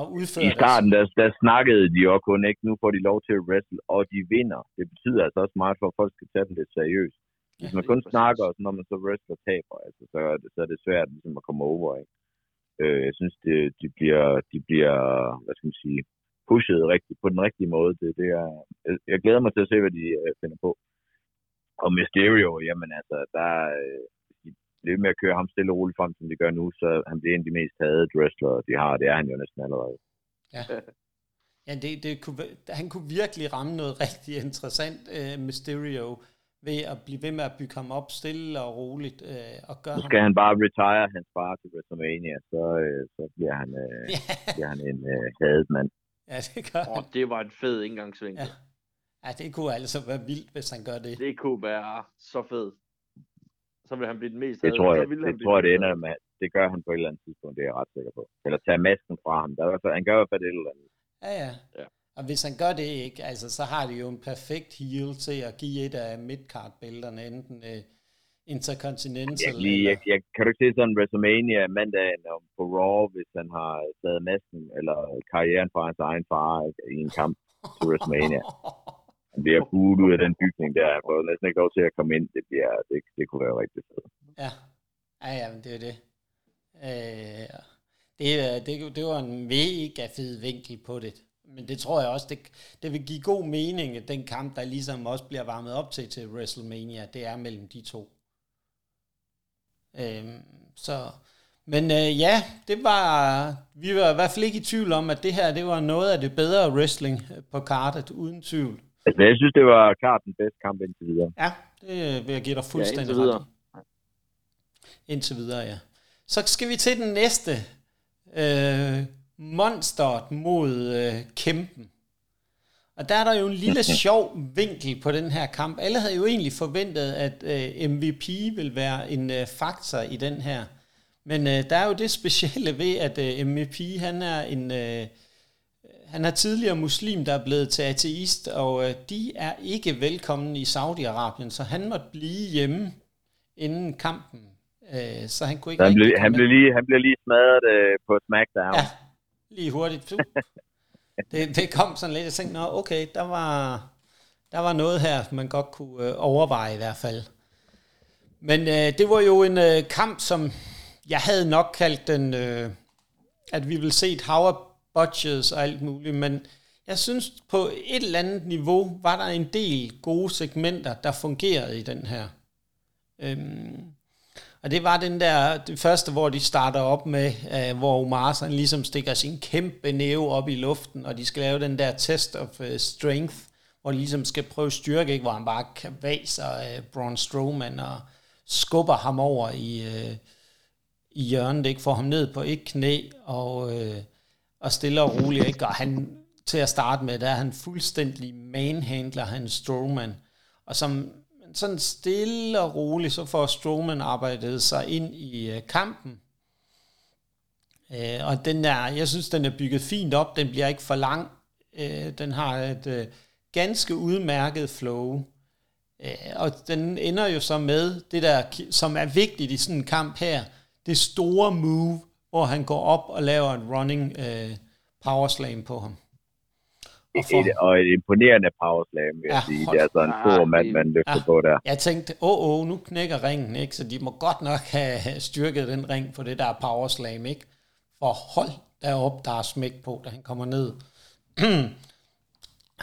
i starten, der, der snakkede de jo kun ikke, nu får de lov til at wrestle, og de vinder. Det betyder altså også meget for, at folk skal tage dem lidt seriøst. Hvis ja, man kun snakker, og når man så wrestler taber, altså, så, er det, så er det svært ligesom at komme over, ikke? Øh, jeg synes, det, de, bliver, de bliver, hvad skal man sige, pushet rigtig, på den rigtige måde. Det, det er, jeg, jeg glæder mig til at se, hvad de øh, finder på. Og Mysterio, jamen altså, der øh, de bliver med at køre ham stille og roligt frem, som de gør nu, så han bliver en af de mest hadede wrestlere, de har. Det er han jo næsten allerede. Ja. Ja, det, det kunne, han kunne virkelig ramme noget rigtig interessant, uh, Mysterio, ved at blive ved med at bygge ham op stille og roligt. Uh, og gøre så skal ham... han bare retire hans far til WrestleMania, så, uh, så bliver han, uh, Ja. bliver han en uh, hadet mand. Ja, det gør han. det var en fed indgangsvinkel. Ja. Ja, det kunne altså være vildt, hvis han gør det. Det kunne være så fedt. Så vil han blive den mest Det tror jeg, det, blive tror jeg, det ender med. Det gør han på et eller andet tidspunkt, det er jeg ret sikker på. Eller tage masken fra ham. Der er, han gør i hvert fald et eller andet. Ja, ja. Ja. Og hvis han gør det ikke, altså, så har de jo en perfekt heel til at give et af midcard-bælterne, enten uh, Intercontinental Jeg, kan lige, jeg, jeg, kan du ikke se sådan WrestleMania mandagen om på Raw, hvis han har taget masken eller karrieren fra hans egen far i en kamp til WrestleMania. [LAUGHS] Han bliver buet ud af den bygning der. Han får næsten ikke lov til at komme ind. Det, bliver, det, det kunne være rigtig fedt. Ja, ja, ja men det er det. Øh, det, er- det, det var en mega fed vinkel på det. Men det tror jeg også, det, det vil give god mening, at den kamp, der ligesom også bliver varmet op til til WrestleMania, det er mellem de to. Øhm, så, men øh, ja, det var, vi var i hvert fald ikke i tvivl om, at det her, det var noget af det bedre wrestling øh, på kartet, uden tvivl. Altså, jeg synes, det var klart den bedste kamp indtil videre. Ja, det vil jeg give dig fuldstændig indtil videre. ret. Indtil videre, ja. Så skal vi til den næste. Øh, monsteret mod øh, kæmpen. Og der er der jo en lille [LAUGHS] sjov vinkel på den her kamp. Alle havde jo egentlig forventet, at øh, MVP vil være en øh, faktor i den her. Men øh, der er jo det specielle ved, at øh, MVP, han er en... Øh, han er tidligere muslim, der er blevet til ateist, og øh, de er ikke velkommen i Saudi-Arabien, så han måtte blive hjemme inden kampen. Øh, så han kunne ikke Så han, blev, han, blev lige, han blev lige smadret øh, på SmackDown. Ja, lige hurtigt. Det, det kom sådan lidt, jeg tænkte, Nå, okay, der var, der var noget her, man godt kunne øh, overveje i hvert fald. Men øh, det var jo en øh, kamp, som jeg havde nok kaldt den, øh, at vi ville se et hav af budgets og alt muligt, men jeg synes på et eller andet niveau var der en del gode segmenter, der fungerede i den her. Øhm, og det var den der, det første, hvor de starter op med, øh, hvor Omar sådan ligesom stikker sin kæmpe næve op i luften, og de skal lave den der test of uh, strength, hvor de ligesom skal prøve styrke, ikke? hvor han bare kan vase uh, øh, Braun Strowman og skubber ham over i, uh, i hjørnet, ikke? får ham ned på et knæ, og, uh, og stille og roligt, ikke? og han til at starte med, der er han fuldstændig manhandler han Strowman, og som sådan stille og roligt, så får Strowman arbejdet sig ind i øh, kampen. Øh, og den der, jeg synes, den er bygget fint op. Den bliver ikke for lang. Øh, den har et øh, ganske udmærket flow. Øh, og den ender jo så med det der, som er vigtigt i sådan en kamp her. Det store move, hvor han går op og laver en running øh, power slam på ham. Et, og et imponerende powerslam, vil jeg Ja, sige. Det er altså en stor mand, man løfter Ja. på der. Jeg tænkte, åh, åh, nu knækker ringen, ikke? Så de må godt nok have styrket den ring på det der power slam, ikke? For hold derop, der er smæk på, da han kommer ned. [CLEARS THROAT]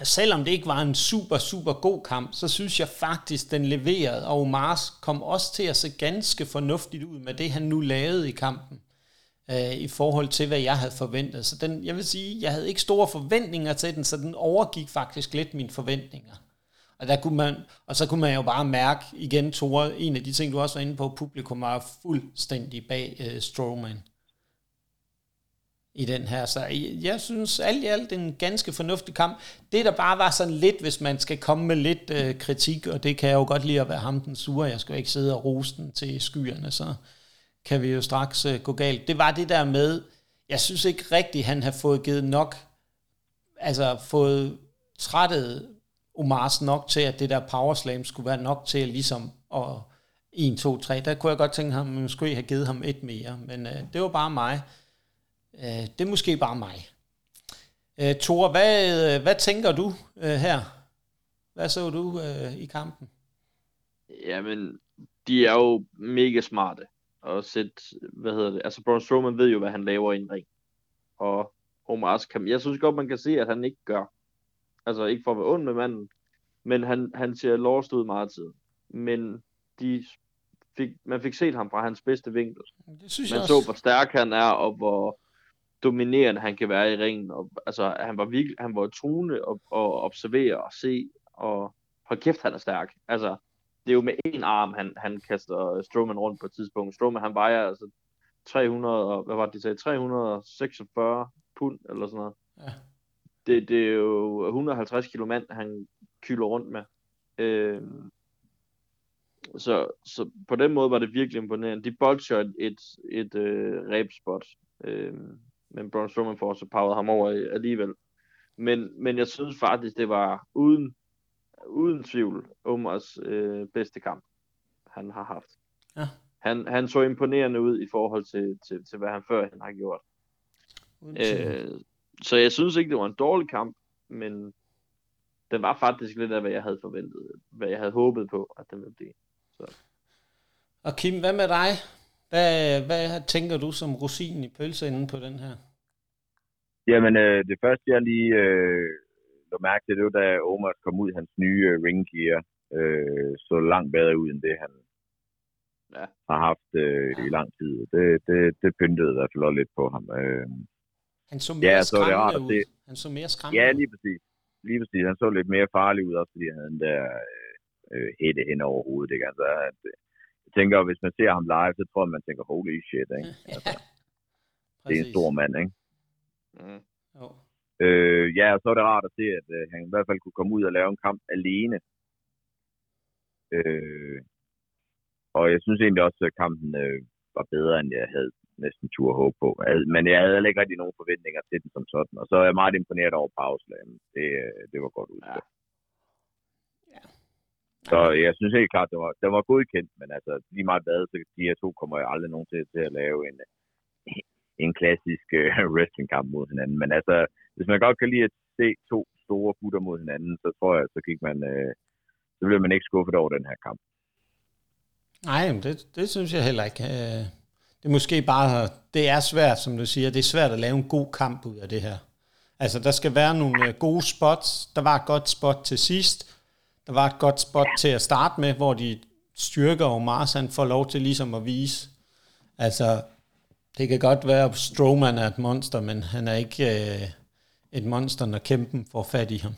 Selvom det ikke var en super, super god kamp, så synes jeg faktisk, den leverede, og Mars kom også til at se ganske fornuftigt ud med det, han nu lavede i kampen, øh, i forhold til, hvad jeg havde forventet. Så den, jeg vil sige, jeg havde ikke store forventninger til den, så den overgik faktisk lidt mine forventninger. Og, der kunne man, og så kunne man jo bare mærke igen, Tore, en af de ting, du også var inde på, publikum var fuldstændig bag øh, Strowman i den her. Så jeg, jeg synes alt i alt en ganske fornuftig kamp. Det der bare var sådan lidt, hvis man skal komme med lidt øh, kritik, og det kan jeg jo godt lide at være ham den sure, jeg skal jo ikke sidde og rose den til skyerne, så kan vi jo straks øh, gå galt. Det var det der med, jeg synes ikke rigtigt, han har fået givet nok, altså fået trættet Omars nok til, at det der power slam skulle være nok til ligesom at 1, 2, 3. Der kunne jeg godt tænke ham, at man skulle have givet ham et mere, men øh, det var bare mig. Øh, det er måske bare mig. Øh, Thor, hvad, øh, hvad tænker du øh, her? Hvad så du øh, i kampen? Jamen, de er jo mega smarte at sætte, hvad hedder det, altså Braun Strowman ved jo, hvad han laver i en ring. Og Omar kan, jeg synes godt, man kan se, at han ikke gør. Altså ikke for at være ond med manden, men han, han ser lost ud meget tid. Men de fik, man fik set ham fra hans bedste vinkel. Det synes man jeg så, også. hvor stærk han er, og hvor dominerende han kan være i ringen. Og, altså, han var virkelig, han var truende at, at observere og se, og hold kæft, han er stærk. Altså, det er jo med en arm, han, han kaster Strowman rundt på et tidspunkt. Strowman, han vejer altså 300, og, hvad var det, de sagde, 346 pund, eller sådan noget. Ja. Det, det er jo 150 kilo mand, han kylder rundt med. Øh, så, så på den måde var det virkelig imponerende. De bolcher et, et, et øh, ræbspot, øh, men Braun Strowman får så powered ham over alligevel. Men, men jeg synes faktisk, det var uden, uden tvivl Omars øh, bedste kamp, han har haft. Ja. Han, han så imponerende ud i forhold til, til, til hvad han før han har gjort. Øh, så jeg synes ikke, det var en dårlig kamp, men den var faktisk lidt af, hvad jeg havde forventet, hvad jeg havde håbet på, at den ville blive. Og Kim, hvad med dig? Hvad, hvad tænker du som rosin i pølseenden på den her? Jamen, øh, det første, jeg lige øh, lå mærke til, det var, da Omar kom ud, hans nye øh, ring gear, øh, så langt bedre ud, end det, han Ja. har haft øh, i lang tid. Det, det, det pyntede i hvert fald også lidt på ham. Øh, Han så mere Ja, ja, så det rart skræmmende at ud. se. Han så mere skræmmende ja, lige præcis. Lige præcis. Han så lidt mere farlig ud, også fordi han havde den der øh, hætte hen over hovedet. Ikke? Altså, at, øh, jeg tænker, hvis man ser ham live, så tror jeg, man tænker, holy shit, ikke? [LAUGHS] Altså, det er en stor mand, ikke? Mm. Jo. Øh, ja, og så er det rart at se, at øh, han i hvert fald kunne komme ud og lave en kamp alene. Øh, og jeg synes egentlig også, at kampen øh, var bedre, end jeg havde næsten tur håb på. Men jeg havde heller ikke rigtig nogen forventninger til den som sådan. Og så er jeg meget imponeret over pauslagen. Det, øh, det var godt udført. Ja. Så jeg synes helt klart, det var, det var godkendt, men altså lige meget hvad, så de her to kommer jeg aldrig nogen til, til at lave en, en klassisk uh, [LAUGHS] wrestlingkamp mod hinanden. Men altså, hvis man godt kan lide at se to store gutter mod hinanden, så tror jeg, så gik man, øh, så bliver man ikke skuffet over den her kamp. Nej, men det, det synes jeg heller ikke. Øh, det er måske bare, det er svært, som du siger, det er svært at lave en god kamp ud af det her. Altså, der skal være nogle øh, gode spots. Der var et godt spot til sidst. Der var et godt spot til at starte med, hvor de styrker og Mars, han får lov til ligesom at vise. Altså, det kan godt være, at Strowman er et monster, men han er ikke øh, et monster, når kæmpen får fat i ham.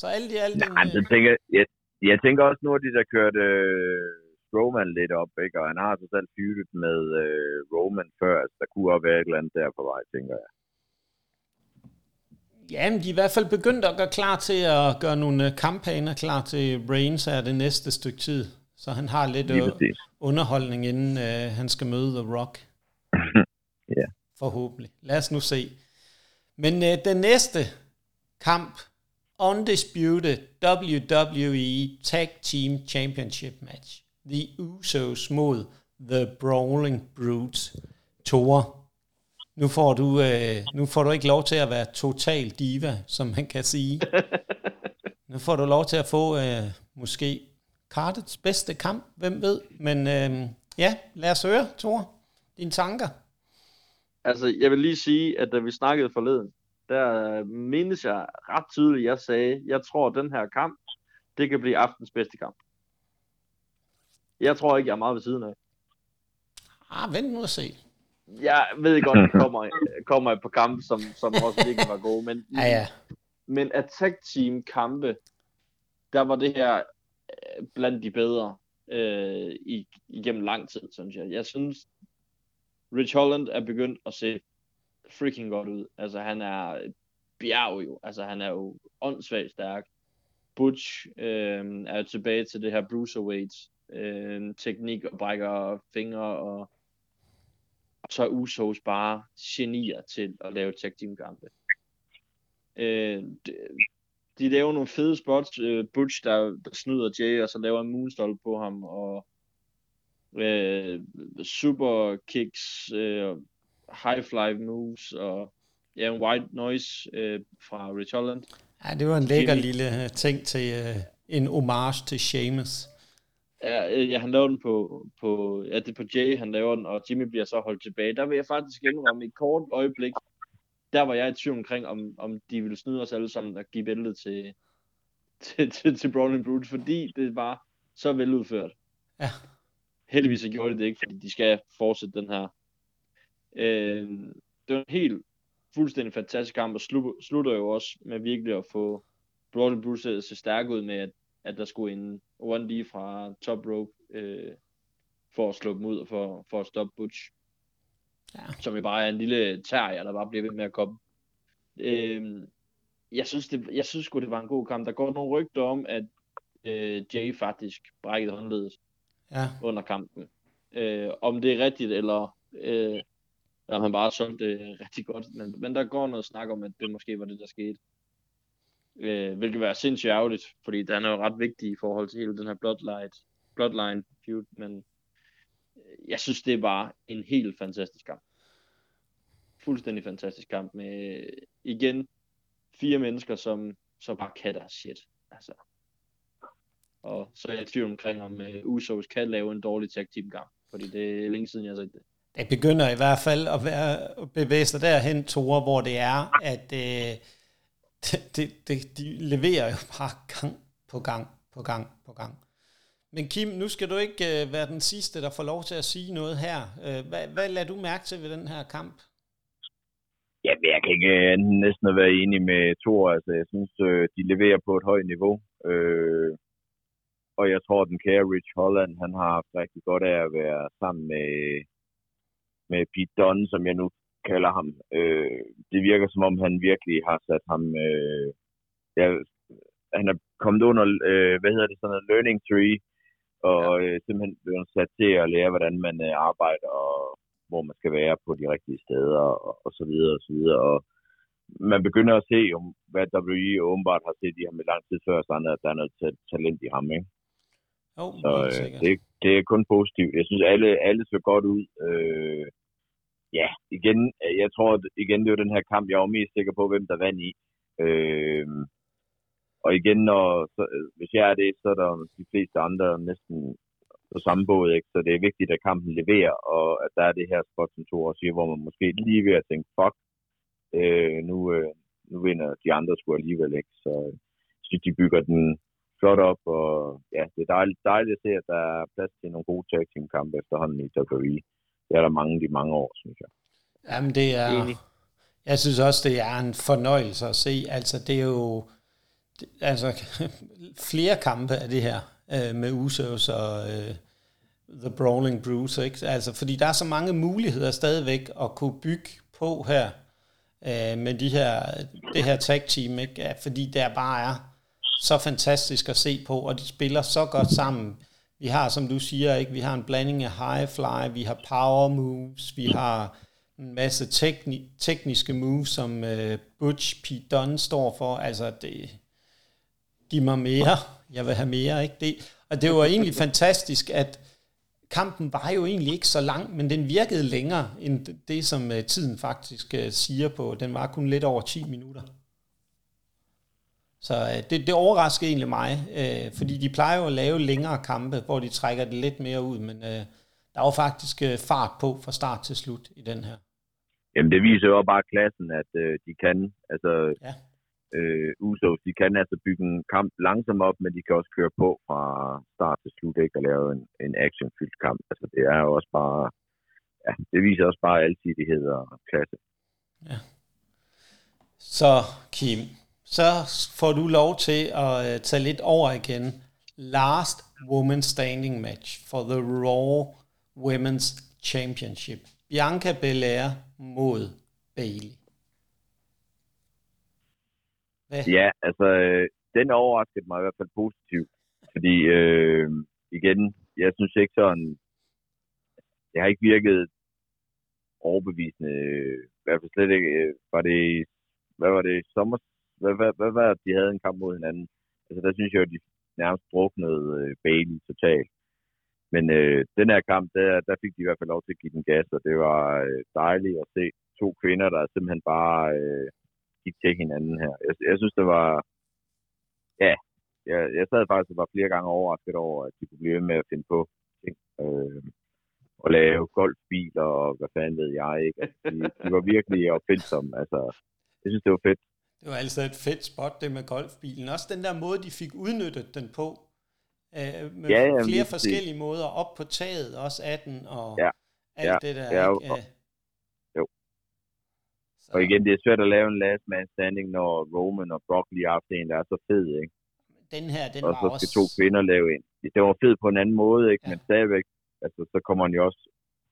Så alt i alt... en, Nej, øh, så tænker, jeg, jeg tænker også, nu har de der kørt øh, Roman lidt op, ikke? og han har så selv fyrtet med øh, Roman før, altså der kunne også være et eller andet der på vej, tænker jeg. Ja, men de er i hvert fald begyndt at gøre klar til at gøre nogle øh, kampagner klar til Reigns er det næste stykke tid. Så han har lidt øh, underholdning, inden øh, han skal møde The Rock. [LAUGHS] Ja. Forhåbentlig. Lad os nu se. Men øh, den næste kamp, Undisputed WWE Tag Team Championship Match. The Usos mod The Brawling Brutes. Thor, nu får du, øh, nu får du ikke lov til at være total diva, som man kan sige. [LAUGHS] nu får du lov til at få øh, måske kartets bedste kamp, hvem ved. Men øh, ja, lad os høre, Thor, dine tanker. Altså, jeg vil lige sige, at da vi snakkede forleden, der mindes jeg ret tydeligt, jeg sagde, jeg tror, at den her kamp, det kan blive aftens bedste kamp. Jeg tror ikke, jeg er meget ved siden af. Ah, vent nu og se. Jeg ved godt, at kommer, kommer et par kampe, som, som også virkelig var gode, men, Ja, ja. men attack team kampe, der var det her øh, blandt de bedre øh, i, igennem lang tid, synes jeg. Jeg synes, Rich Holland er begyndt at se freaking godt ud. Altså, han er et bjerg jo. Altså, han er jo åndssvagt stærk. Butch øh, er tilbage til det her bruiserweight øh, teknik og brækker fingre og, og så er Usos bare genier til at lave tag team kampe. Øh, de, de laver nogle fede spots. Øh, Butch, der, der snyder Jay, og så laver en moonstol på ham, og øh, super kicks, øh, high fly moves, og ja, en white noise øh, fra Rich Holland. Ja, det var en lækker Jimmy. lille øh, ting til øh, en homage til Sheamus. Ja, øh, ja, han laver den på, på, ja, det er på Jay, han laver den, og Jimmy bliver så holdt tilbage. Der vil jeg faktisk indrømme et kort øjeblik, der var jeg i tvivl omkring, om, om de ville snyde os alle sammen og give bæltet til, [LAUGHS] til, til, til Brawling Brutes, fordi det var så veludført. Ja. Heldigvis så gjorde de det ikke, fordi de skal fortsætte den her. Øh, det var en helt fuldstændig fantastisk kamp, og slutter jo også med virkelig at få Brawling Brutes til at se stærk ud med, at, at der skulle en 1D fra top rope øh, for at slå dem ud og for, for at stoppe Butch. Ja. Som jo bare er en lille terrier, der bare bliver ved med at komme. Øh, jeg synes, det, jeg synes sgu, det var en god kamp. Der går nogle rygter om, at øh, Jay faktisk brækkede håndledet ja. under kampen. Øh, om det er rigtigt, eller øh, om han bare solgte det rigtig godt. Men, men der går noget snak om, at det måske var det, der skete. Øh, hvilket var sindssygt ærgerligt, fordi den er jo ret vigtig i forhold til hele den her bloodline, bloodline feud, men øh, jeg synes, det var en helt fantastisk kamp. Fuldstændig fantastisk kamp med, øh, igen, fire mennesker, som, som bare kan deres shit. Altså. Og så er jeg i tvivl omkring, om uh, Usos kan lave en dårlig tag team kamp, fordi det er længe siden, jeg har set det. Det begynder i hvert fald at, være, at bevæge sig derhen, Tore, hvor det er, at uh, det, [LAUGHS] det, det, de leverer jo bare gang på gang på gang på gang. Men Kim, nu skal du ikke uh, være den sidste, der får lov til at sige noget her. Uh, hvad, hvad lader du mærke til ved den her kamp? Ja, jeg kan ikke uh, næsten være enig med Thor. Altså, jeg synes, uh, de leverer på et højt niveau. Uh, og jeg tror, den kære Rich Holland, han har haft rigtig godt af at være sammen med, med Pete Dunne, som jeg nu kalder ham. Uh, det virker som om, han virkelig har sat ham... Uh, ja, han er kommet under, uh, hvad hedder det, sådan en learning tree, og ja. uh, simpelthen blevet sat til at lære, hvordan man uh, arbejder og hvor man skal være på de rigtige steder, og, og så videre, og så videre. Og man begynder at se, om, hvad WWE åbenbart har set i ham i lang tid før, så at der er noget talent i ham, ikke? Oh, så øh, det, det er kun positivt. Jeg synes, alle, alle så godt ud. Øh, ja, igen, jeg tror, at igen, det var den her kamp, jeg var mest sikker på, hvem der vandt i. Øh, og igen, når, så, hvis jeg er det, så er der de fleste andre næsten på samme båd, ikke? så det er vigtigt, at kampen leverer, og at der er det her spot, som Thor siger, hvor man måske lige ved at tænke, fuck, øh, nu, øh, nu vinder de andre sgu alligevel, ikke? så jeg synes, de bygger den flot op, og ja, det er dejligt, dejligt at se, at der er plads til nogle gode tag team kampe efterhånden i WWE. Det er der mange de mange år, synes jeg. Jamen det er, jeg synes også, det er en fornøjelse at se, altså det er jo, altså [LAUGHS] flere kampe af det her, øh, med Usos og øh, The Brawling Bruce, ikke? Altså, fordi der er så mange muligheder stadigvæk at kunne bygge på her, øh, med de her, det her tag team, ikke? Ja, fordi der bare er så fantastisk at se på, og de spiller så godt sammen. Vi har, som du siger, ikke, vi har en blanding af high fly, vi har power moves, vi har en masse tekni- tekniske moves, som uh, Butch P. Dunn står for. Altså, det, giv mig mere jeg vil have mere. Ikke? Det, og det var egentlig fantastisk, at kampen var jo egentlig ikke så lang, men den virkede længere end det, som uh, tiden faktisk uh, siger på. Den var kun lidt over 10 minutter. Så uh, det, det overraskede egentlig mig, uh, fordi de plejer jo at lave længere kampe, hvor de trækker det lidt mere ud, men uh, der var faktisk uh, fart på fra start til slut i den her. Jamen det viser jo bare klassen, at uh, de kan. Altså, ja øh, Usos, de kan altså bygge en kamp langsomt op, men de kan også køre på fra start til slut, ikke, og lave en, en actionfyldt kamp. Altså, det er jo også bare, ja, det viser også bare alsidighed og klasse. Ja. Så, Kim, så får du lov til at øh, tage lidt over igen. Last Woman Standing Match for the Raw Women's Championship. Bianca Belair mod Bailey. Hvad? Ja, altså, øh, den overraskede mig i hvert fald positivt. Fordi, øh, igen, jeg synes ikke sådan, det har ikke virket overbevisende. Øh, I hvert fald slet ikke, øh, var det, hvad var det, sommer, hvad, hvad, hvad var det, de havde en kamp mod hinanden? Altså, der synes jeg at de nærmest druknede øh, Bailey totalt. Men øh, den her kamp, der, der fik de i hvert fald lov til at give den gas, og det var øh, dejligt at se to kvinder, der simpelthen bare øh, gik til hinanden her. Jeg, jeg synes, det var, ja, jeg, jeg sad faktisk og var flere gange overrasket over, at de kunne blive med at finde på ting. Øh, og lave golfbiler og hvad fanden ved jeg ikke. Altså, de, de var virkelig opfindsomme. Altså, jeg synes, det var fedt. Det var altså et fedt spot, det med golfbilen. Også den der måde, de fik udnyttet den på. Øh, med Ja, ja, ja, flere lige forskellige måder. Op på taget også af den, og Ja, alt ja, det der. ja, ikke? og- jo. Så, Og igen, det er svært at lave en last man standing, når Roman og Brock lige har haft en, der er så fed, ikke? den her, den og var så også... skal to kvinder lave en. Det var fedt på en anden måde, ikke? Ja. Men stadigvæk, altså, så kommer han jo også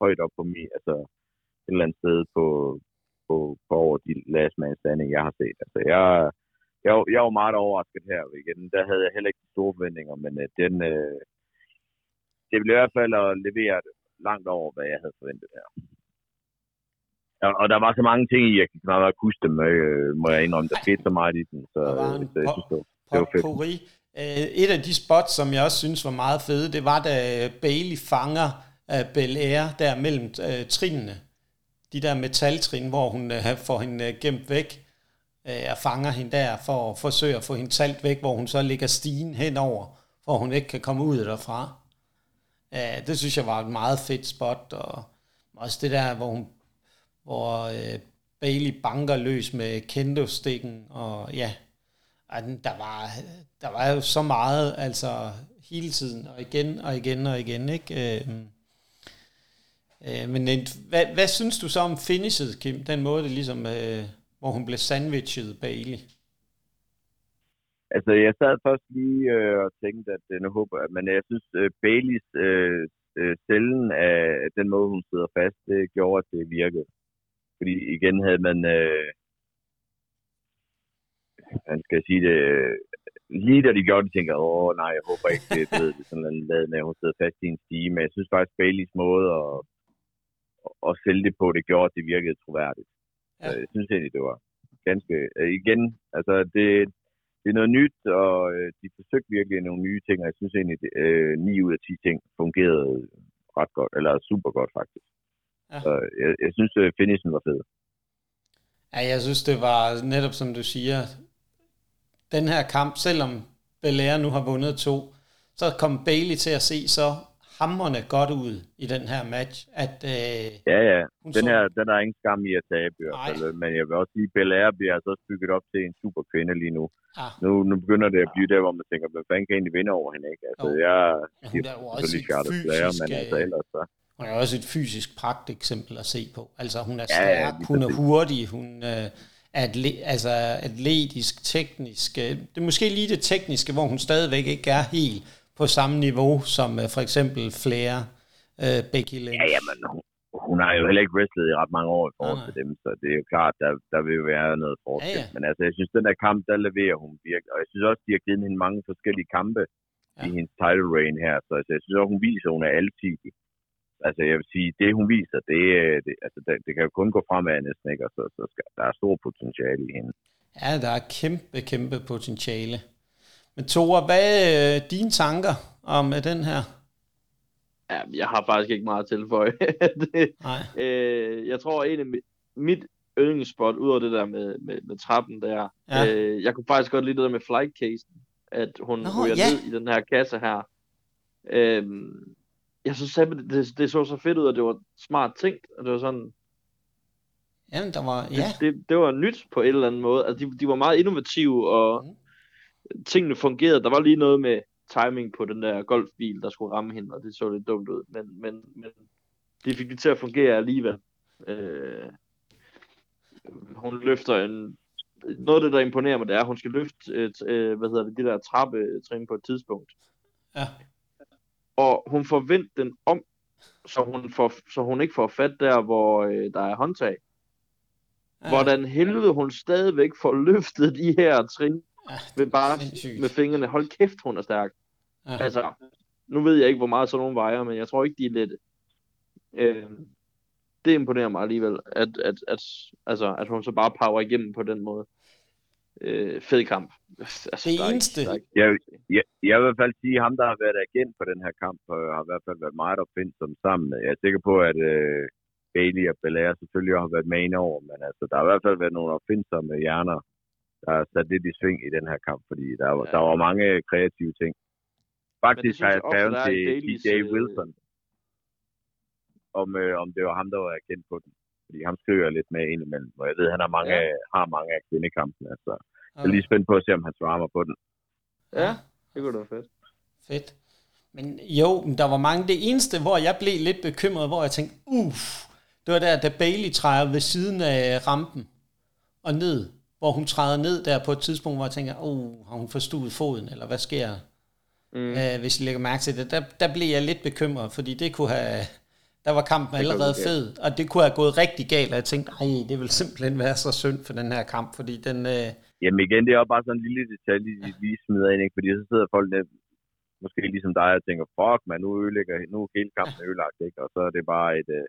højt op på mig, altså et eller andet sted på, på, på over de last man standing, jeg har set. Altså, jeg, jeg, var- jeg var meget overrasket her igen. Der havde jeg heller ikke store forventninger, men uh, den, uh, det blev i hvert fald at levere langt over, hvad jeg havde forventet her. Og, og der var så mange ting i, jeg kan knap nok huske dem, øh, må jeg indrømme. Der skete så meget i den, så, øh, så jeg synes, det var, det var fedt. Øh, Et af de spots, som jeg også synes var meget fede, det var, da Bailey fanger uh, Bel Air der mellem uh, trinene. De der metaltrin, hvor hun øh, får hende øh, gemt væk øh, og fanger hende der for at forsøge at få hende talt væk, hvor hun så ligger stigen henover, hvor hun ikke kan komme ud derfra. Øh, det synes jeg var et meget fedt spot, og også det der, hvor hun hvor øh, Bailey banker løs med kendo-stikken, og ja, der var, der var jo så meget, altså hele tiden, og igen, og igen, og igen, ikke? Øh, øh, men en, hvad, hvad synes du så om finishet, Kim? Den måde, det ligesom, øh, hvor hun blev sandwichet, Bailey. Altså, jeg sad først lige øh, og tænkte, at øh, nu håber jeg, men jeg synes, øh, Baileys øh, øh, cellen af den måde, hun sidder fast, det gjorde, at det virkede. Fordi igen havde man, øh, man skal sige det, øh, lige da de gjorde det, tænkte jeg, åh nej, jeg håber ikke, det, det, det er sådan en lad med, at hun sidder fast i en stige, men jeg synes faktisk, Baileys måde at, at sælge det på, det gjorde, at det virkede troværdigt. Ja. Jeg synes egentlig, det var ganske, øh, igen, altså det, det er noget nyt, og øh, de forsøgte virkelig nogle nye ting, og jeg synes egentlig, det, øh, 9 ud af 10 ting fungerede ret godt, eller super godt faktisk. Ja. Så jeg, jeg synes, øh, finishen var fed. Ja, jeg synes, det var netop som du siger, den her kamp, selvom Belair nu har vundet to, så kom Bailey til at se så hammerne godt ud i den her match, at øh, Ja, ja. hun Den så, her, den er ingen skam i at tabe i hvert fald. Men jeg vil også sige, at Belair bliver altså også bygget op til en super kvinde lige nu. ja, Nu, nu begynder det at blive der, hvor man tænker, hvad fanden kan egentlig vinde over hende, ikke? Altså, Jo. jeg hun siger er jo også et fysisk, men altså ellers så... hun er også et fysisk pragteksempel at se på. Altså hun er Ja, ja, stærk, lige hun er hurtig, hun øh, er atle- altså atletisk, teknisk. øh, Det er måske lige det tekniske, hvor hun stadigvæk ikke er helt på samme niveau som øh, for eksempel Flair, øh, Becky Lynch. Ja, jamen, hun, har jo heller ikke wrestlet i ret mange år i forhold til dem, så det er jo klart, der, der vil jo være noget forskel. Ja, ja. Men altså, jeg synes, den der kamp, der leverer hun virkelig. Og jeg synes også, de har givet hende mange forskellige kampe Ja. i hendes title reign her. Så altså, jeg synes også, hun viser, at hun er alsidig. Altså, jeg vil sige, det hun viser, det, er- det, altså, det, det kan jo kun gå fremad næsten, ikke? Og så, så skal, der er stor potentiale i hende. Ja, der er kæmpe, kæmpe potentiale. Men Tore, hvad er øh, dine tanker om øh, den her? Ja, jeg har faktisk ikke meget at tilføje. [LAUGHS] det, Nej. øh, jeg tror, en af mit, mit yndlingsspot, ud af det der med, med, med trappen der, Ja. øh, jeg kunne faktisk godt lide det der med flight casen, at hun Nå, ryger ja. ned i den her kasse her. Øhm, jeg synes simpelthen, det, det så så fedt ud, og det var smart tænkt, og det var sådan, Jamen, der var, ja, det, det, var nyt på en eller anden måde. Altså, de, de var meget innovative, og Mhm. Tingene fungerede. Der var lige noget med timing på den der golfbil, der skulle ramme hende, og det så lidt dumt ud. Men, men, men de fik det til at fungere alligevel. Øh, hun løfter en... Noget af det, der imponerer mig, det er, at hun skal løfte et, øh, hvad hedder det, det der trappetrin på et tidspunkt. Ja. Og hun får vendt den om, så hun, får, så hun ikke får fat der, hvor øh, der er håndtag. ja. Hvordan helvede hun stadigvæk får løftet de her trin ja, med bare sindssygt. med fingrene. Hold kæft, hun er stærk. Ja. Altså, nu ved jeg ikke, hvor meget sådan nogle vejer, men jeg tror ikke, de er lette. Øh, det imponerer mig alligevel, at, at, at, altså, at hun så bare power igennem på den måde. Øh, fed kamp. Altså, Det der er ikke- eneste- der er ikke- Jeg, jeg, jeg vil i hvert fald sige, at ham, der har været agent på den her kamp, har i hvert fald været meget opfindsom sammen. Jeg er sikker på, at øh, Bailey og Belair selvfølgelig har været med over, men altså, der har i hvert fald været nogle opfindsomme hjerner der er sat lidt i sving i den her kamp, fordi der, var, Ja. der var mange kreative ting. Faktisk har jeg skrevet til DJ øh, Wilson, om, øh, om det var ham, der var kendt på den. Fordi ham skriver jeg lidt med indimellem, og jeg ved, at han har mange, Ja. har mange af kvindekampene. Så jeg er Okay. lige spændt på at se, om han svarer mig på den. Ja, det kunne da være fedt. Fedt. Men jo, men der var mange. Det eneste, hvor jeg blev lidt bekymret, hvor jeg tænkte, uff, det var der, da Bailey træder ved siden af rampen og ned, hvor hun træder ned der på et tidspunkt, hvor jeg tænker, oh, har hun forstuet foden, eller hvad sker? Mm. Øh, hvis I lægger mærke til det. Der, der blev jeg lidt bekymret, fordi det kunne have... Der var kampen Det allerede kunne gå fed, og det kunne have gået rigtig galt, og jeg tænkte, ej, det vil simpelthen være så synd for den her kamp, fordi den... Øh, Jamen igen, det er jo bare sådan en lille detalje, de lige smider ind, ikke? fordi så sidder folk der, måske ligesom dig og tænker, fuck man, nu ødelægger, nu er hele kampen ødelagt, ikke? og så er det bare et, øh,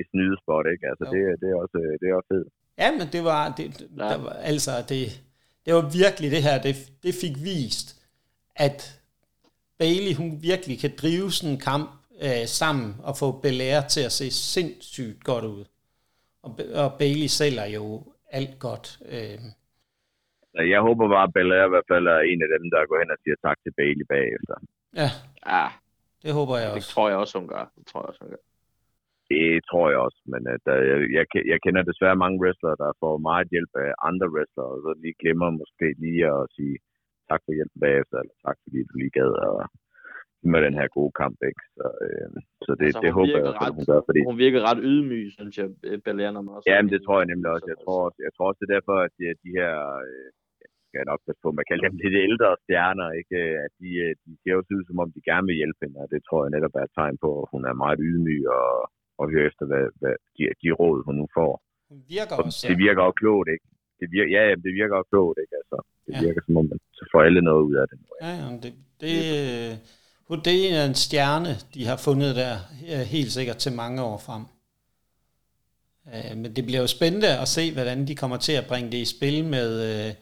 et snydespot, ikke? Altså, Jo. det, det, er også, øh, det er også fedt. Ja, men det var, det, Ja. der var altså, det, det var virkelig det her, det, det fik vist, at Bailey, hun virkelig kan drive sådan en kamp øh, sammen og få Belair til at se sindssygt godt ud. Og, og Bailey sælger jo alt godt. Øh, Så jeg håber bare, at Belair i hvert fald er en af dem, der går hen og siger tak til Bailey bagefter. ja, Ja, det håber jeg det også. tror jeg også, hun gør. Det tror jeg også, hun gør. Det tror jeg også, men at, uh, jeg, jeg, jeg kender desværre mange wrestlere, der får meget hjælp af andre wrestlere, og så lige glemmer måske lige at sige tak for hjælpen bagefter, eller tak fordi du lige gad at mig den her gode kamp, ikke? Så, øh, så det, Altså, det håber jeg også, at hun gør, fordi Hun virker ret ydmyg, synes jeg, Belair, når man også... Ja, men det tror jeg nemlig også. Jeg tror, også, jeg tror også, det er derfor, at de, de her, øh, jeg skal nok passe på, man kalder dem [LAUGHS] lidt ældre stjerner, ikke? at de, øh, de ser også ud, som om de gerne vil hjælpe hende, og det tror jeg netop er et tegn på, at hun er meget ydmyg og, og hører efter, hvad, hvad de, de råd, hun nu får. Hun virker Og også. det virker også klogt, ikke? Det virker, ja, jamen, det virker også klogt, ikke? Altså, det Ja. virker som om, man så får alle noget ud af det. Ja, ja, det, det, øh, hun- det er en stjerne, de har fundet der, øh, helt sikkert til mange år frem. Øh, Men det bliver jo spændende at se, hvordan de kommer til at bringe det i spil med, øh,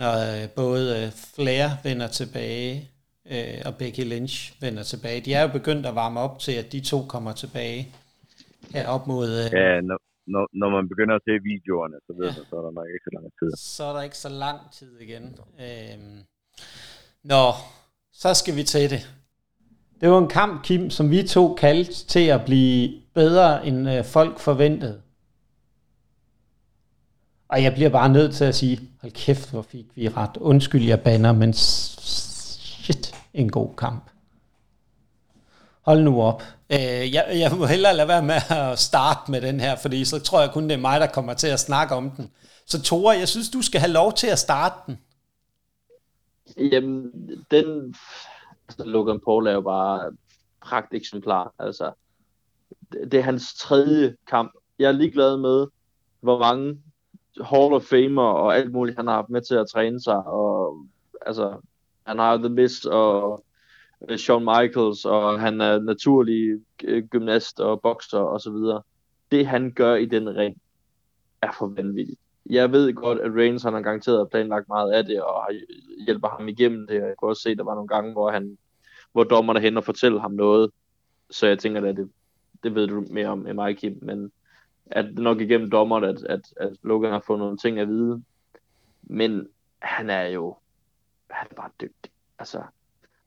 når øh, både øh, Flair vender tilbage, øh, og Becky Lynch vender tilbage. De er jo begyndt at varme op til, at de to kommer tilbage her op mod... øh, Ja, når, når, når man begynder at se videoerne, så ved Ja. man, så er der nok ikke så lang tid. så er der ikke så lang tid igen. Øhm, nå, så skal vi til det. Det var en kamp, Kim, som vi to kaldte til at blive bedre, end øh, folk forventede. Og jeg bliver bare nødt til at sige, hold kæft, hvor fik vi ret. Undskyld, jeg banner, men shit, en god kamp. Hold nu op. Øh, jeg, jeg må hellere lade være med at starte med den her, fordi så tror jeg kun, det er mig, der kommer til at snakke om den. Så Tore, jeg synes, du skal have lov til at starte den. Jamen, den... Altså, Logan Paul er jo bare pragt eksemplar. Altså, det, er hans tredje kamp. Jeg er ligeglad med, hvor mange Hall of Famer og alt muligt, han har haft med til at træne sig. Og, altså, han har The Miz og Øh, Shawn Michaels, og han er naturlig øh, gymnast og bokser og så videre. Det, han gør i den ring, er for vanvittigt jeg ved godt, at Reigns han har garanteret planlagt meget af det, og har- hjælper ham igennem det. Jeg kunne også se, at der var nogle gange, hvor, han, hvor dommerne hen og fortæller ham noget. Så jeg tænker, at det, det ved du mere om end mig, Kim. Men at det nok igennem dommeren, at, at, at Logan har fået nogle ting at vide. Men han er jo han er bare dygtig. Altså,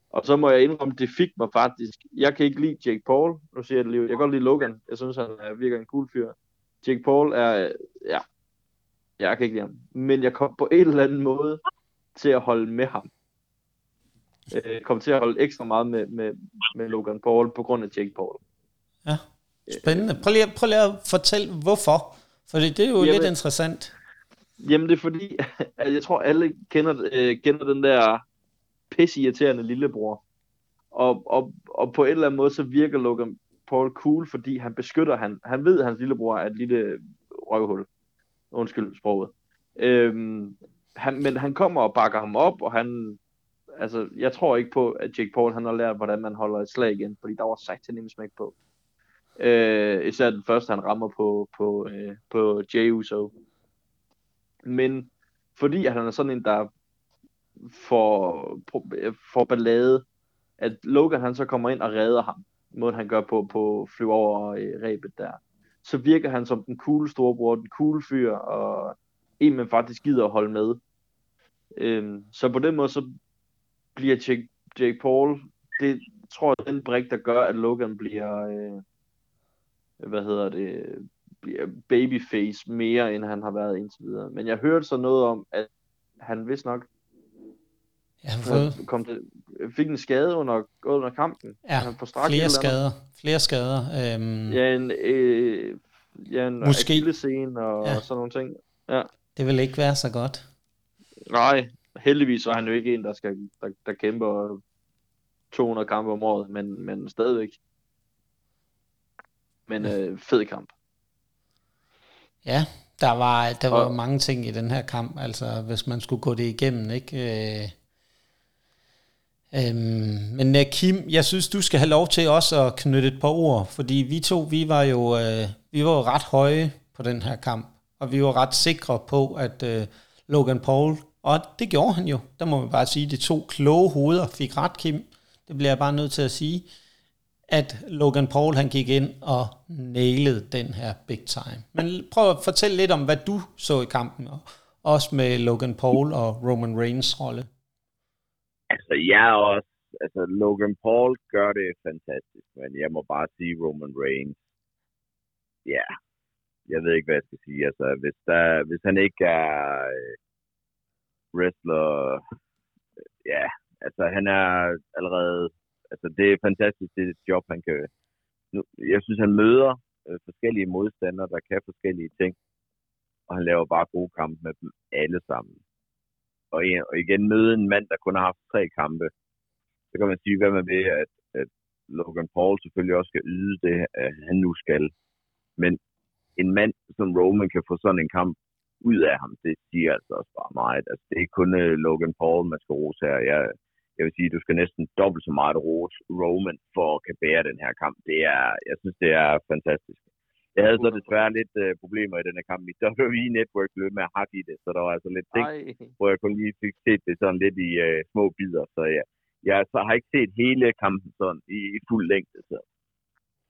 og så må jeg indrømme, det fik mig faktisk. Jeg kan ikke lide Jake Paul. Nu siger jeg det lige. Jeg kan godt lide Logan. Jeg synes, han er virker en cool fyr. Jake Paul er, ja, jeg kan ikke lide ham. Men jeg kom på en eller anden måde til at holde med ham. Jeg kom til at holde ekstra meget med, med, med Logan Paul på grund af Jake Paul. Spændende. Prøv lige, prøv lige at fortælle, hvorfor. For det er jo Jamen- lidt interessant. Jamen det er fordi, [LAUGHS] at jeg tror alle kender, øh, kender den der pissirriterende lillebror. Og, og, og på en eller anden måde, så virker Logan Paul cool, fordi han beskytter, han, han ved, at hans lillebror er et lille røvhul. Undskyld sproget. Øhm, han, men han kommer og bakker ham op, og han, altså, jeg tror ikke på, at Jake Paul, han har lært, hvordan man holder et slag igen, fordi der var sagt til nemt smæk på. Øh, især den første, han rammer på, på, øh, på Jey Uso. Men fordi at han er sådan en, der for, for ballade, at Logan han så kommer ind og redder ham, måden han gør på, på flyve over øh, rebet der, så virker han som den cool storebror, den cool fyr, og en man faktisk gider at holde med. Øhm, så på den måde, så bliver Jake, Jake Paul, det tror jeg, den brik, der gør, at Logan bliver, øh, hvad hedder det, bliver babyface mere, end han har været indtil videre. Men jeg hørte så noget om, at han vist nok Ja, han fået... kom til, fik en skade under, under kampen. Ja, han får flere skader. Flere skader. Øhm... Ja, en, øh, ja, en Måske. akillescene og Ja. ja. sådan nogle ting. Ja. Det vil ikke være så godt. Nej, heldigvis var han jo ikke en, der, skal, der, der kæmper 200 kampe om året, men, men stadigvæk. Men øh, fed kamp. Ja, der var, der var Og- mange ting i den her kamp, altså hvis man skulle gå det igennem, ikke? Øh, øhm, men uh, Kim, jeg synes, du skal have lov til også at knytte et par ord, fordi vi to, vi var jo, øh, vi var jo ret høje på den her kamp, og vi var ret sikre på, at øh, Logan Paul, og det gjorde han jo, der må man bare sige, de to kloge hoveder fik ret, Kim, det bliver jeg bare nødt til at sige, at Logan Paul han gik ind og nailede den her big time. Men prøv at fortælle lidt om, hvad du så i kampen, og også med Logan Paul og Roman Reigns rolle. Altså, jeg er også... Altså, Logan Paul gør det fantastisk, men jeg må bare sige Roman Reigns. Ja, jeg ved ikke, hvad jeg skal sige. Altså, hvis, der, hvis han ikke er øh, wrestler... Ja, Ja, altså, han er allerede... Altså, det er fantastisk, det job, han kan... Nu, jeg synes, han møder øh, forskellige modstandere, der kan forskellige ting. Og han laver bare gode kampe med dem alle sammen og, og igen møde en mand, der kun har haft tre kampe, så kan man sige, hvad man vil, at, at Logan Paul selvfølgelig også skal yde det, at han nu skal. Men en mand som Roman kan få sådan en kamp ud af ham, det siger altså også bare meget. Altså, det er ikke kun uh, Logan Paul, man skal rose her. Jeg, jeg vil sige, du skal næsten dobbelt så meget rose Roman for at kan bære den her kamp. Det er, jeg synes, det er fantastisk. Jeg havde så desværre lidt uh, problemer i den her kamp. Mit WWE Network blev ved med at hakke i det, så der var altså lidt ting, Ej, hvor jeg kun lige fik set det sådan lidt i øh, små bidder, så jeg, jeg så har ikke set hele kampen sådan i, i fuld længde. Så.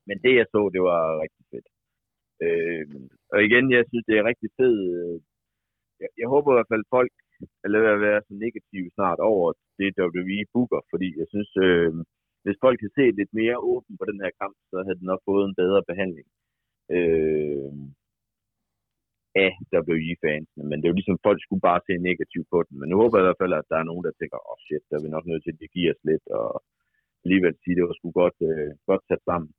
Men det jeg så, det var rigtig fedt. Øh, og igen, jeg synes, det er rigtig fedt. øh, Jeg, jeg håber i hvert fald, folk er lader at være så negative snart over det, WWE booker, fordi jeg synes, øh, hvis folk kan se lidt mere åben på den her kamp, så havde den nok fået en bedre behandling. Øh, af WWE-fansene, men det er jo ligesom, folk skulle bare se negativt på den. Men nu håber jeg i hvert fald, at der er nogen, der tænker, åh oh shit, der er vi nok nødt til at give os lidt, og alligevel sige, at det var sgu godt, øh, godt sat sammen.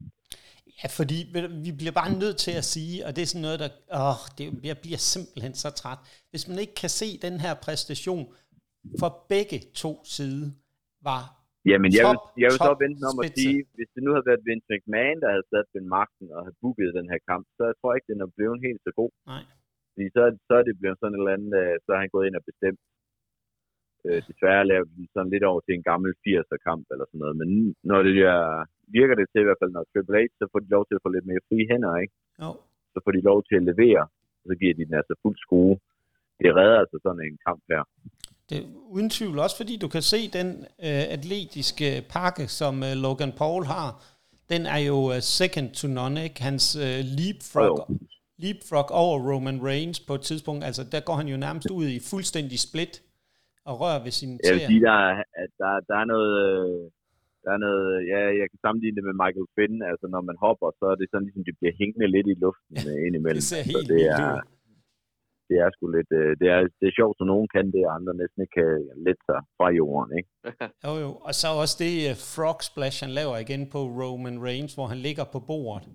Ja, fordi vi bliver bare nødt til at sige, og det er sådan noget, der, åh, det, jeg bliver simpelthen så træt. Hvis man ikke kan se den her præstation for begge to sider, var Jamen, jeg, vil, Top, jeg vil så vente om at sige, hvis det nu havde været Vince McMahon, der havde sat den magten og havde booket den her kamp, så jeg tror ikke, den er blevet helt så god. Nej. Fordi så, så er det blevet sådan et eller andet, øh, så har han gået ind og bestemt. Øh, desværre lavet den sådan lidt over til en gammel 80'er kamp eller sådan noget. Men når det er, virker det til i hvert fald, når Triple H, så får de lov til at få lidt mere frie hænder, ikke? Jo, Så får de lov til at levere, og så giver de den altså fuld skrue. Det redder altså sådan en kamp her. Det uden tvivl også, fordi du kan se den øh, atletiske pakke, som øh, Logan Paul har. Den er jo øh, second to none, ikke? Hans øh, leapfrog, jo. leapfrog over Roman Reigns på et tidspunkt, altså der går han jo nærmest ud i fuldstændig split og rører ved sine Jeg vil tæer. sige, der er, at der, der er noget... øh, Der er noget, ja, jeg kan sammenligne det med Michael Finn. Altså, når man hopper, så er det sådan, ligesom, det bliver hængende lidt i luften ja, indimellem. Det ser helt det vildt er, ud. det er sgu lidt, øh, det er, det er sjovt, så nogen kan det, og andre næsten ikke kan lette sig fra jorden, ikke? [LAUGHS] Jo, jo. Og så også det uh, frog splash, han laver igen på Roman Reigns, hvor han ligger på bordet.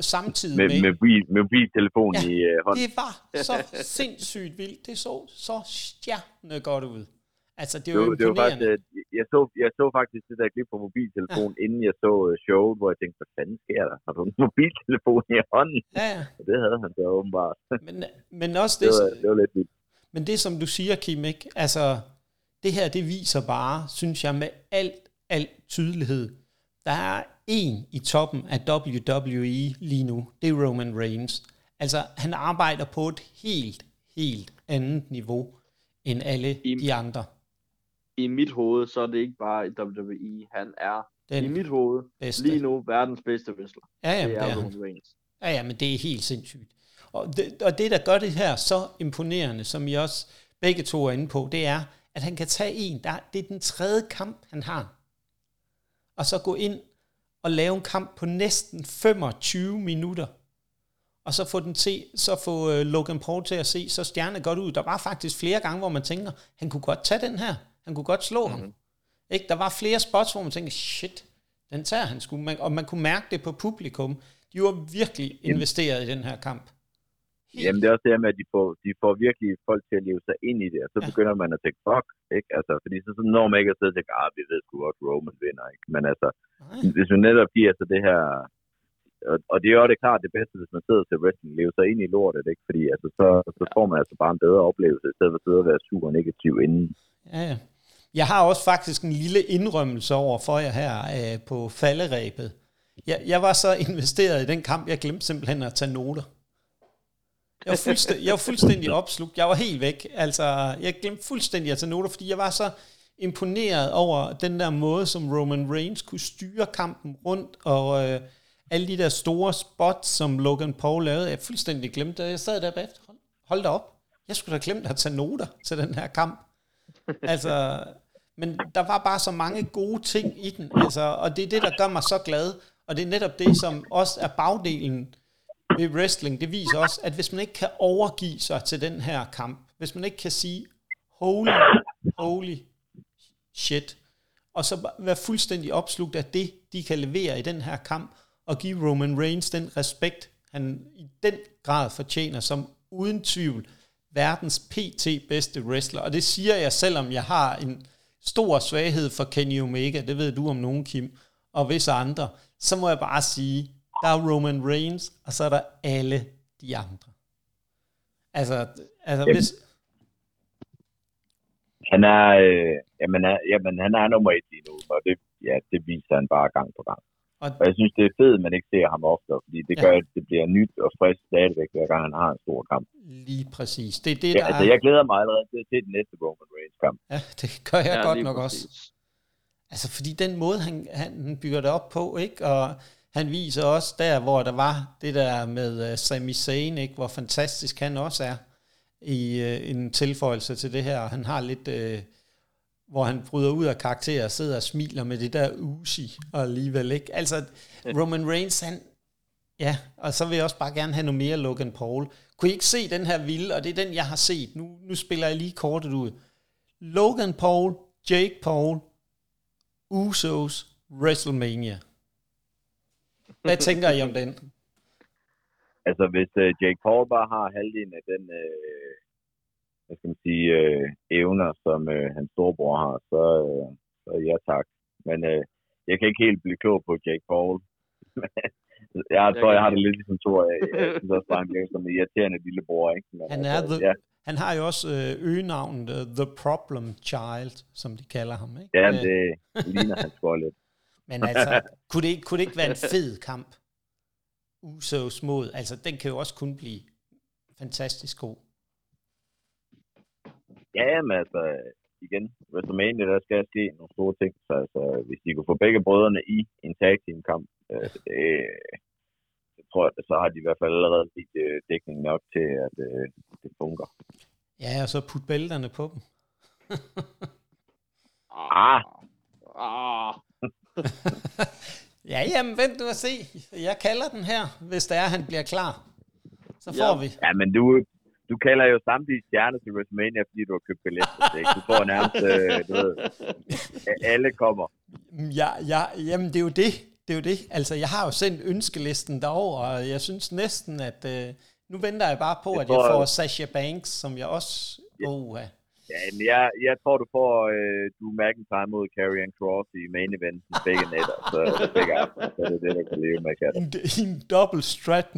Samtidig Med, med... med, mobil, med mobiltelefon Ja, i øh, hånden. det var så [LAUGHS] sindssygt vildt. Det så så stjerne godt ud. Altså, det er Det, jo var- det var faktisk, øh, jeg, så, jeg så faktisk det der klip på mobiltelefon, ja. inden jeg så øh, showet, hvor jeg tænkte, hvad fanden sker der? Har du en [LAUGHS] mobiltelefon i hånden? Ja, ja. Og det havde han så åbenbart. [LAUGHS] Men, men også Det det, var, det var lidt vildt. men det, som du siger, Kim, ikke? Altså, det her, det viser bare, synes jeg, med alt, alt tydelighed. Der er en i toppen af WWE lige nu. Det er Roman Reigns. Altså, han arbejder på et helt, helt andet niveau end alle I- de andre. I mit hoved, så er det ikke bare i WWE. Han er Den i mit hoved bedste. lige nu verdens bedste wrestler. Ja, jamen, det det er er han. Reigns. Ja, ja, men det er helt sindssygt. Og det, og det, der gør det her så imponerende, som I også begge to er inde på, det er, at han kan tage en, der, det er den tredje kamp, han har, og så gå ind og lave en kamp på næsten 25 minutter, og så få den til, så få øh, Logan Paul til at se så stjerne godt ud. Der var faktisk flere gange, hvor man tænker, han kunne godt tage den her. Han kunne godt slå mm-hmm. ham. Ikke? Der var flere spots, hvor man tænkte, shit, den tager han sgu. Man, og man kunne mærke det på publikum. De var virkelig investeret i den her kamp. Helt. Jamen det er også det med, at de får, de får virkelig folk til at leve sig ind i det, og så ja. begynder man at tænke, fuck, ikke? Altså, fordi så, så når man ikke afsted og tænker, ah, vi ved sgu godt, Roman vinder, ikke? Men altså, Nej. hvis man netop giver sig det her, og, og det er jo det klart det bedste, hvis man sidder til wrestling, leve sig ind i lortet, ikke? Fordi altså, så, så får man altså bare en bedre oplevelse, i stedet for at sidde og være super negativ inden. Ja, ja. Jeg har også faktisk en lille indrømmelse over for jer her øh, på falderæbet. Jeg, jeg var så investeret i den kamp, jeg glemte simpelthen at tage noter. Jeg var, fuldstændig, jeg var fuldstændig [LAUGHS] opslugt. Jeg var helt væk. Altså, jeg glemte fuldstændig at tage noter, fordi jeg var så imponeret over den der måde, som Roman Reigns kunne styre kampen rundt, og øh, alle de der store spots, som Logan Paul lavede. Jeg fuldstændig glemte det. Jeg sad der bagefter. Hold, hold da op. Jeg skulle da glemt at tage noter til den her kamp. Altså, men der var bare så mange gode ting i den, altså, og det er det, der gør mig så glad, og det er netop det, som også er bagdelen ved wrestling, det viser også, at hvis man ikke kan overgive sig til den her kamp, hvis man ikke kan sige, holy, holy shit, og så være fuldstændig opslugt af det, de kan levere i den her kamp, og give Roman Reigns den respekt, han i den grad fortjener, som uden tvivl verdens PT bedste wrestler. Og det siger jeg, selvom jeg har en stor svaghed for Kenny Omega, det ved du om nogen, Kim, og visse andre, så må jeg bare sige, der er Roman Reigns, og så er der alle de andre. Altså, altså jamen, hvis... Han er, øh, jamen, er, jamen, han er nummer et lige nu, og det, ja, det viser han bare gang på gang. Og, og jeg synes, det er fedt, at man ikke ser ham ofte, fordi det ja. gør, at det bliver nyt og frisk stadigvæk, hver gang han har en stor kamp. Lige præcis. Det er det, ja, der altså, er... jeg glæder mig allerede til se den næste Roman Reigns kamp. Ja, det gør jeg ja, godt nok præcis. også. Altså, fordi den måde, han, han bygger det op på, ikke? Og han viser også der, hvor der var det der med uh, Sami Zayn, ikke? hvor fantastisk han også er i uh, en tilføjelse til det her. Han har lidt, uh, hvor han bryder ud af karakter og sidder og smiler med det der usi og alligevel ikke. Altså, Roman Reigns, han, ja, og så vil jeg også bare gerne have noget mere Logan Paul. Kunne I ikke se den her vilde, og det er den, jeg har set. Nu, nu spiller jeg lige kortet ud. Logan Paul, Jake Paul, Usos, WrestleMania. Hvad [LAUGHS] tænker I om den? Altså, hvis uh, Jake Paul bare har halvdelen af den, uh, hvad skal man sige, uh, evner, som uh, hans storebror har, så, uh, så ja tak. Men uh, jeg kan ikke helt blive klog på Jake Paul. [LAUGHS] jeg tror, jeg har det lidt ligesom to af. Jeg synes også bare, han bliver som en irriterende lillebror. Ikke? Men, han, er altså, the, ja. han har jo også øh, øgenavnet uh, The Problem Child, som de kalder ham. Ikke? Ja, det ligner han sgu lidt. [LAUGHS] Men altså, kunne det, ikke, kunne det ikke være en fed kamp? Usos mod, altså den kan jo også kun blive fantastisk god. Ja, men altså, igen, WrestleMania, der skal ske nogle store ting. Så altså, hvis de kunne få begge brødrene i en tag team kamp, øh, det, tror jeg, så har de i hvert fald allerede lidt øh, dækning nok til, at øh, det fungerer. Ja, og så putte bælterne på dem. ah. Ah. [LAUGHS] ja, jamen, vent du at se. Jeg kalder den her, hvis det er, han bliver klar. Så får ja. vi. Ja, men du, du kalder jo samtidig stjerne til WrestleMania, fordi du har købt billetter det. Du får nærmest, øh, du ved, alle kommer. Ja, ja, jamen det er jo det. Det er jo det. Altså, jeg har jo sendt ønskelisten derover, og jeg synes næsten, at øh, nu venter jeg bare på, jeg at jeg får Sasha Banks, som jeg også... Oh, ja. Ja, men jeg, jeg tror, du får øh, du McIntyre mod Karrion Cross i main event begge netter, så begge aften, så det er det, der kan leve med katten. En, en double strap,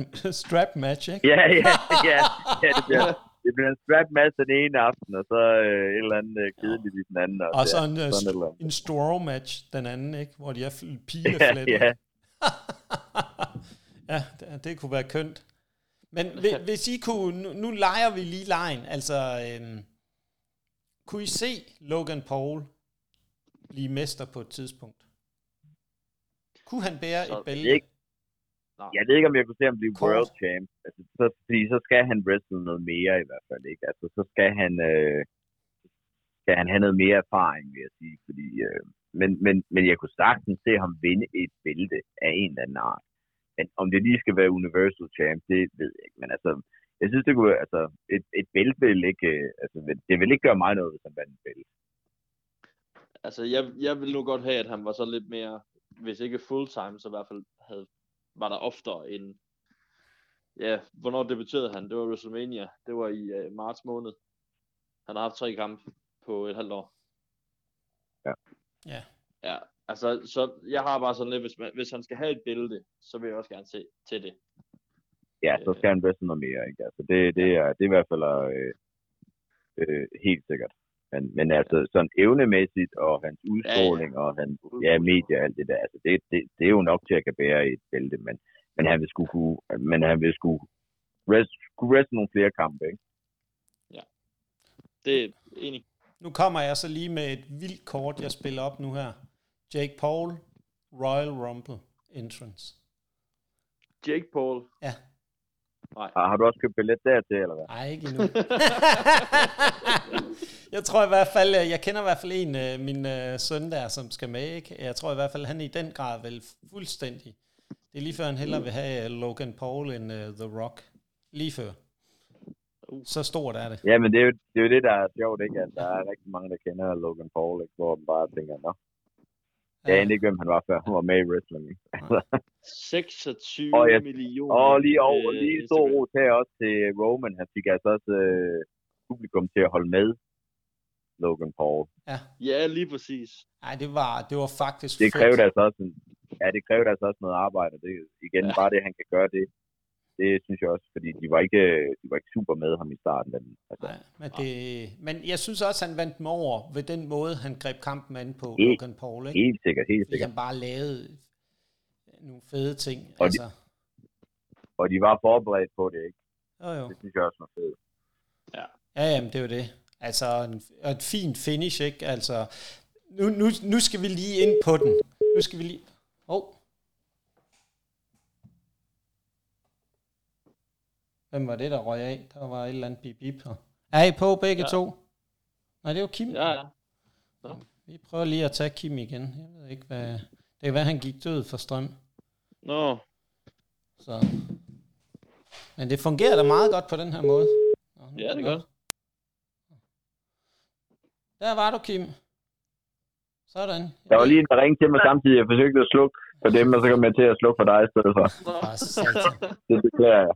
strap match, ikke? Ja, ja, ja, ja det, bliver, det bliver en strap match den ene aften, og så øh, et eller andet øh, kedeligt i den anden. Og, og så en, ja, en, en straw match den anden, ikke? Hvor de er pileflettet. Ja, ja. [LAUGHS] ja, det, det kunne være kønt. Men hvis I kunne, nu, nu leger vi lige lejen, altså... Øhm, kunne I se Logan Paul blive mester på et tidspunkt? Kunne han bære så, et bælte? Ikke. Jeg ved ikke, om jeg kunne se ham blive Kort. world champ. Altså, så, fordi så skal han wrestle noget mere i hvert fald. ikke. Altså, så skal han... Øh, skal han have noget mere erfaring, vil jeg sige. Fordi, øh, men, men, men jeg kunne sagtens se ham vinde et bælte af en eller anden art. Men om det lige skal være Universal Champ, det ved jeg ikke. Men altså, jeg synes, det kunne altså, et, et bælte vil ikke, øh, altså, det vil ikke gøre mig noget, hvis han vandt et bælte. Altså, jeg, jeg vil nu godt have, at han var så lidt mere, hvis ikke full time, så i hvert fald havde, var der oftere end, ja, hvornår debuterede han? Det var WrestleMania. Det var i uh, marts måned. Han har haft tre kampe på et halvt år. Ja. Ja. Ja, altså, så jeg har bare sådan lidt, hvis, man, hvis han skal have et billede, så vil jeg også gerne se til det. Ja, så skal han wrestle noget mere, ikke? Altså, det, det, er, det er i hvert fald øh, øh, helt sikkert. Men, men altså, sådan evnemæssigt, og hans udstråling, ja, ja. og hans ja, medier og alt det der, altså, det, det, det er jo nok til at kan bære i et bælte, men, men han vil skulle kunne, men han vil skulle, rest, skulle reste nogle flere kampe, ikke? Ja, det er enig. Nu kommer jeg så lige med et vildt kort, jeg spiller op nu her. Jake Paul, Royal Rumble entrance. Jake Paul? Ja. Nej. Har, har du også købt billet dertil, eller hvad? Nej, ikke endnu. [LAUGHS] jeg tror i hvert fald, jeg kender i hvert fald en, øh, min uh, søn der, som skal med, ikke? Jeg tror i hvert fald, han i den grad vel fuldstændig. Det er lige før, han hellere vil have uh, Logan Paul end uh, The Rock. Lige før. Uh. Så stort er det. Ja, men det er, jo, det er jo det, der er sjovt, ikke? At der er rigtig mange, der kender Logan Paul, ikke? Hvor man bare tænker, nå, jeg anede ikke, hvem han var, før han var med i wrestling. Ikke? 26 og jeg, millioner. Og lige over, øh, lige stor ro til også til Roman. Han fik altså også øh, publikum til at holde med Logan Paul. Ja, ja lige præcis. Nej, det var, det var faktisk Det krævede altså også, en, ja, det krævede altså også noget arbejde. Det, igen, ja. bare det, han kan gøre det, det synes jeg også, fordi de var ikke, de var ikke super med ham i starten. Men, altså. Nej, men, det, men jeg synes også, han vandt dem over ved den måde, han greb kampen an på, helt, Logan Paul. Ikke? Helt sikkert, helt sikkert. han bare lavede nogle fede ting. Og, altså. de, og de var forberedt på det, ikke? Jo, jo. Det synes jeg også var fedt. Ja. Ja, jamen, det er jo det. Altså, en, et fint finish, ikke? Altså, nu, nu, nu skal vi lige ind på den. Nu skal vi lige... Åh. Oh. Hvem var det, der røg af? Der var et eller andet bip bip her. Er I på begge ja. to? Nej, det var Kim. Ja, ja. Nå. Vi prøver lige at tage Kim igen. Jeg ved ikke, hvad... Det kan være, han gik død for strøm. Nå. Så. Men det fungerer da meget godt på den her måde. Nå, ja, det gør Der var du, Kim. Sådan. Der var lige en, der ringede til mig samtidig. Jeg forsøgte at slukke for dem, og så kom jeg til at slukke for dig i stedet for. det beklager jeg.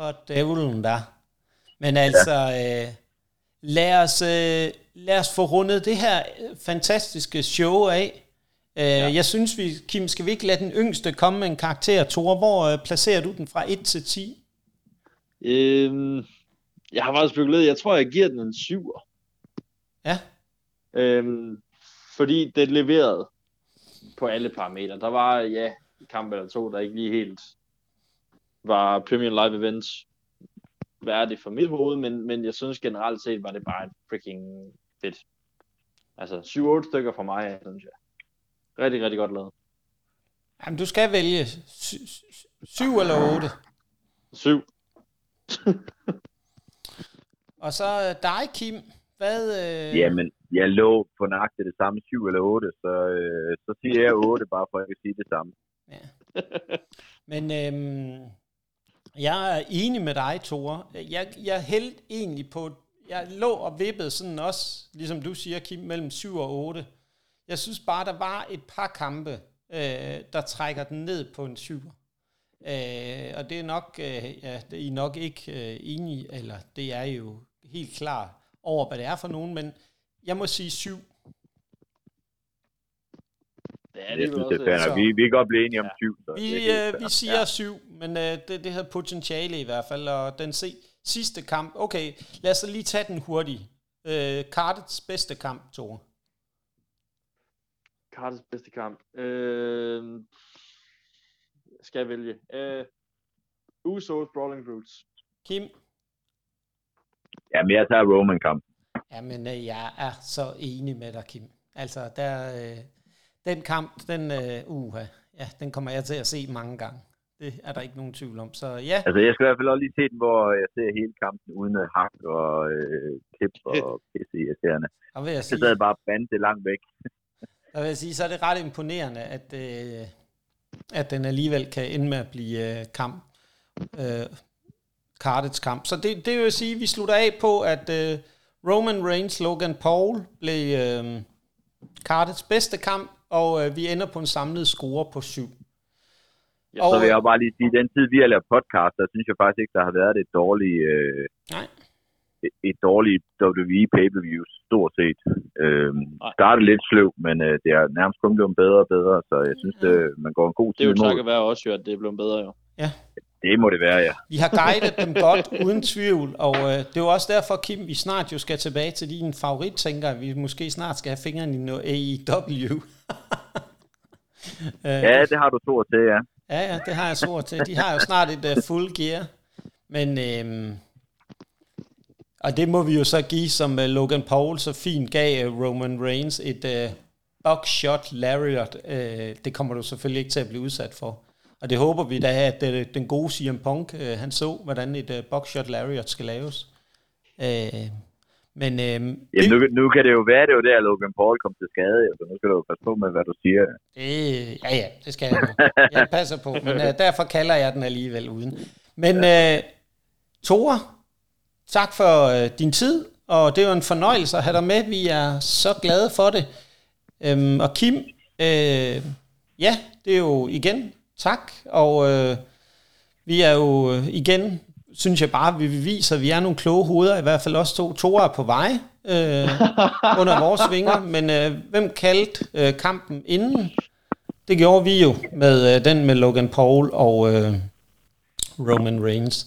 For dævlen der. Men altså, ja. øh, lad, os, øh, lad os få rundet det her fantastiske show af. Øh, ja. Jeg synes, vi, Kim, skal vi ikke lade den yngste komme med en karakter, Tor? Hvor øh, placerer du den fra 1 til 10? Øhm, jeg har faktisk spekuleret, jeg tror, jeg giver den en 7. Ja. Øhm, fordi det leverede på alle parametre. Der var, ja, kamp eller to, der ikke lige helt var Premium Live Events værdigt for mit hoved, men, men jeg synes generelt set var det bare en freaking fedt. Altså 7-8 stykker for mig, synes jeg. Rigtig, rigtig godt lavet. Jamen, du skal vælge 7 eller 8. 7. [LAUGHS] Og så øh, dig, Kim. Hvad, øh... Jamen, jeg lå på nøjagtigt det samme 7 eller 8, så, øh, så siger jeg 8, bare for at jeg kan sige det samme. Ja. Men øhm, jeg er enig med dig, Tore. Jeg, jeg hældte egentlig på, jeg lå og vippede sådan også, ligesom du siger, Kim, mellem 7 og 8. Jeg synes bare, der var et par kampe, øh, der trækker den ned på en 7. Øh, og det er nok, øh, ja, det er I nok ikke øh, enige, eller det er jo helt klart over, hvad det er for nogen, men jeg må sige 7. Ja, det, det synes jeg er Vi, vi kan godt blive enige om 7. Så vi, øh, vi siger ja. 7, men øh, det, det havde potentiale i hvert fald, og den se, sidste kamp, okay, lad os lige tage den hurtigt. Øh, Kartets bedste kamp, Tore. Kartets bedste kamp. Øh, skal jeg vælge? Øh, Usos Brawling Brutes. Kim? Jamen, jeg tager Roman-kamp. Jamen, øh, jeg er så enig med dig, Kim. Altså, der, øh, den kamp, den, øh, uh, ja, den kommer jeg til at se mange gange. Det er der ikke nogen tvivl om. Så ja. Altså, jeg skal i hvert fald også lige se den, hvor jeg ser hele kampen uden øh, hak og øh, klip og pisse i irriterende. Og vil jeg sige, sad bare bande det langt væk. [LAUGHS] der vil jeg sige, så er det ret imponerende, at, øh, at den alligevel kan ende med at blive øh, kamp. Øh, Cardets kamp. Så det, det vil sige, at vi slutter af på, at øh, Roman Reigns, Logan Paul blev øh, Cardets bedste kamp, og øh, vi ender på en samlet score på syv. Ja, Så vil jeg bare lige sige, den tid, vi har lavet podcast, der synes jeg faktisk ikke, der har været et dårligt, øh, Nej. et, et dårligt WWE pay-per-view, stort set. Øh, startede lidt sløv, men øh, det er nærmest kun blevet bedre og bedre, så jeg synes, Ja. det, man går en god Det tid er jo takket være også jo, at det er blevet bedre jo. Det må det være, ja. Vi har guidet dem godt, uden tvivl, og øh, det er jo også derfor, Kim, vi snart jo skal tilbage til din favorit, tænker. Vi måske snart skal have fingrene i noget AEW. [LAUGHS] øh, Ja, det har du to til, ja. Ja, ja, det har jeg så til. De har jo snart et uh, full gear. Men, øhm, og det må vi jo så give, som uh, Logan Paul så fint gav uh, Roman Reigns et uh, buckshot lariat. Uh, det kommer du selvfølgelig ikke til at blive udsat for. Og det håber vi da, at uh, den gode CM Punk, uh, han så, hvordan et uh, buckshot lariat skal laves. Uh, men uh, Jamen, nu, nu kan det jo være, det er jo der, Logan Paul kom til skade, så nu skal du jo passe på med, hvad du siger. Det, ja, ja, det skal jeg. Jeg passer på, men uh, derfor kalder jeg den alligevel uden. Men uh, Tore, tak for uh, din tid, og det var en fornøjelse at have dig med. Vi er så glade for det. Um, og Kim, uh, ja, det er jo igen tak, og uh, vi er jo uh, igen, synes jeg bare, vi viser, at vi er nogle kloge hoveder, i hvert fald også to. Tore er på vej øh, under vores [LAUGHS] vinger, men øh, hvem kaldte øh, kampen inden? Det gjorde vi jo med øh, den med Logan Paul og øh, Roman Reigns.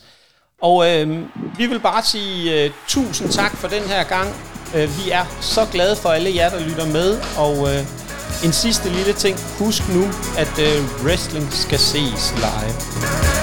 Og øh, vi vil bare sige øh, tusind tak for den her gang. Øh, vi er så glade for alle jer, der lytter med. Og øh, en sidste lille ting. Husk nu, at øh, wrestling skal ses live.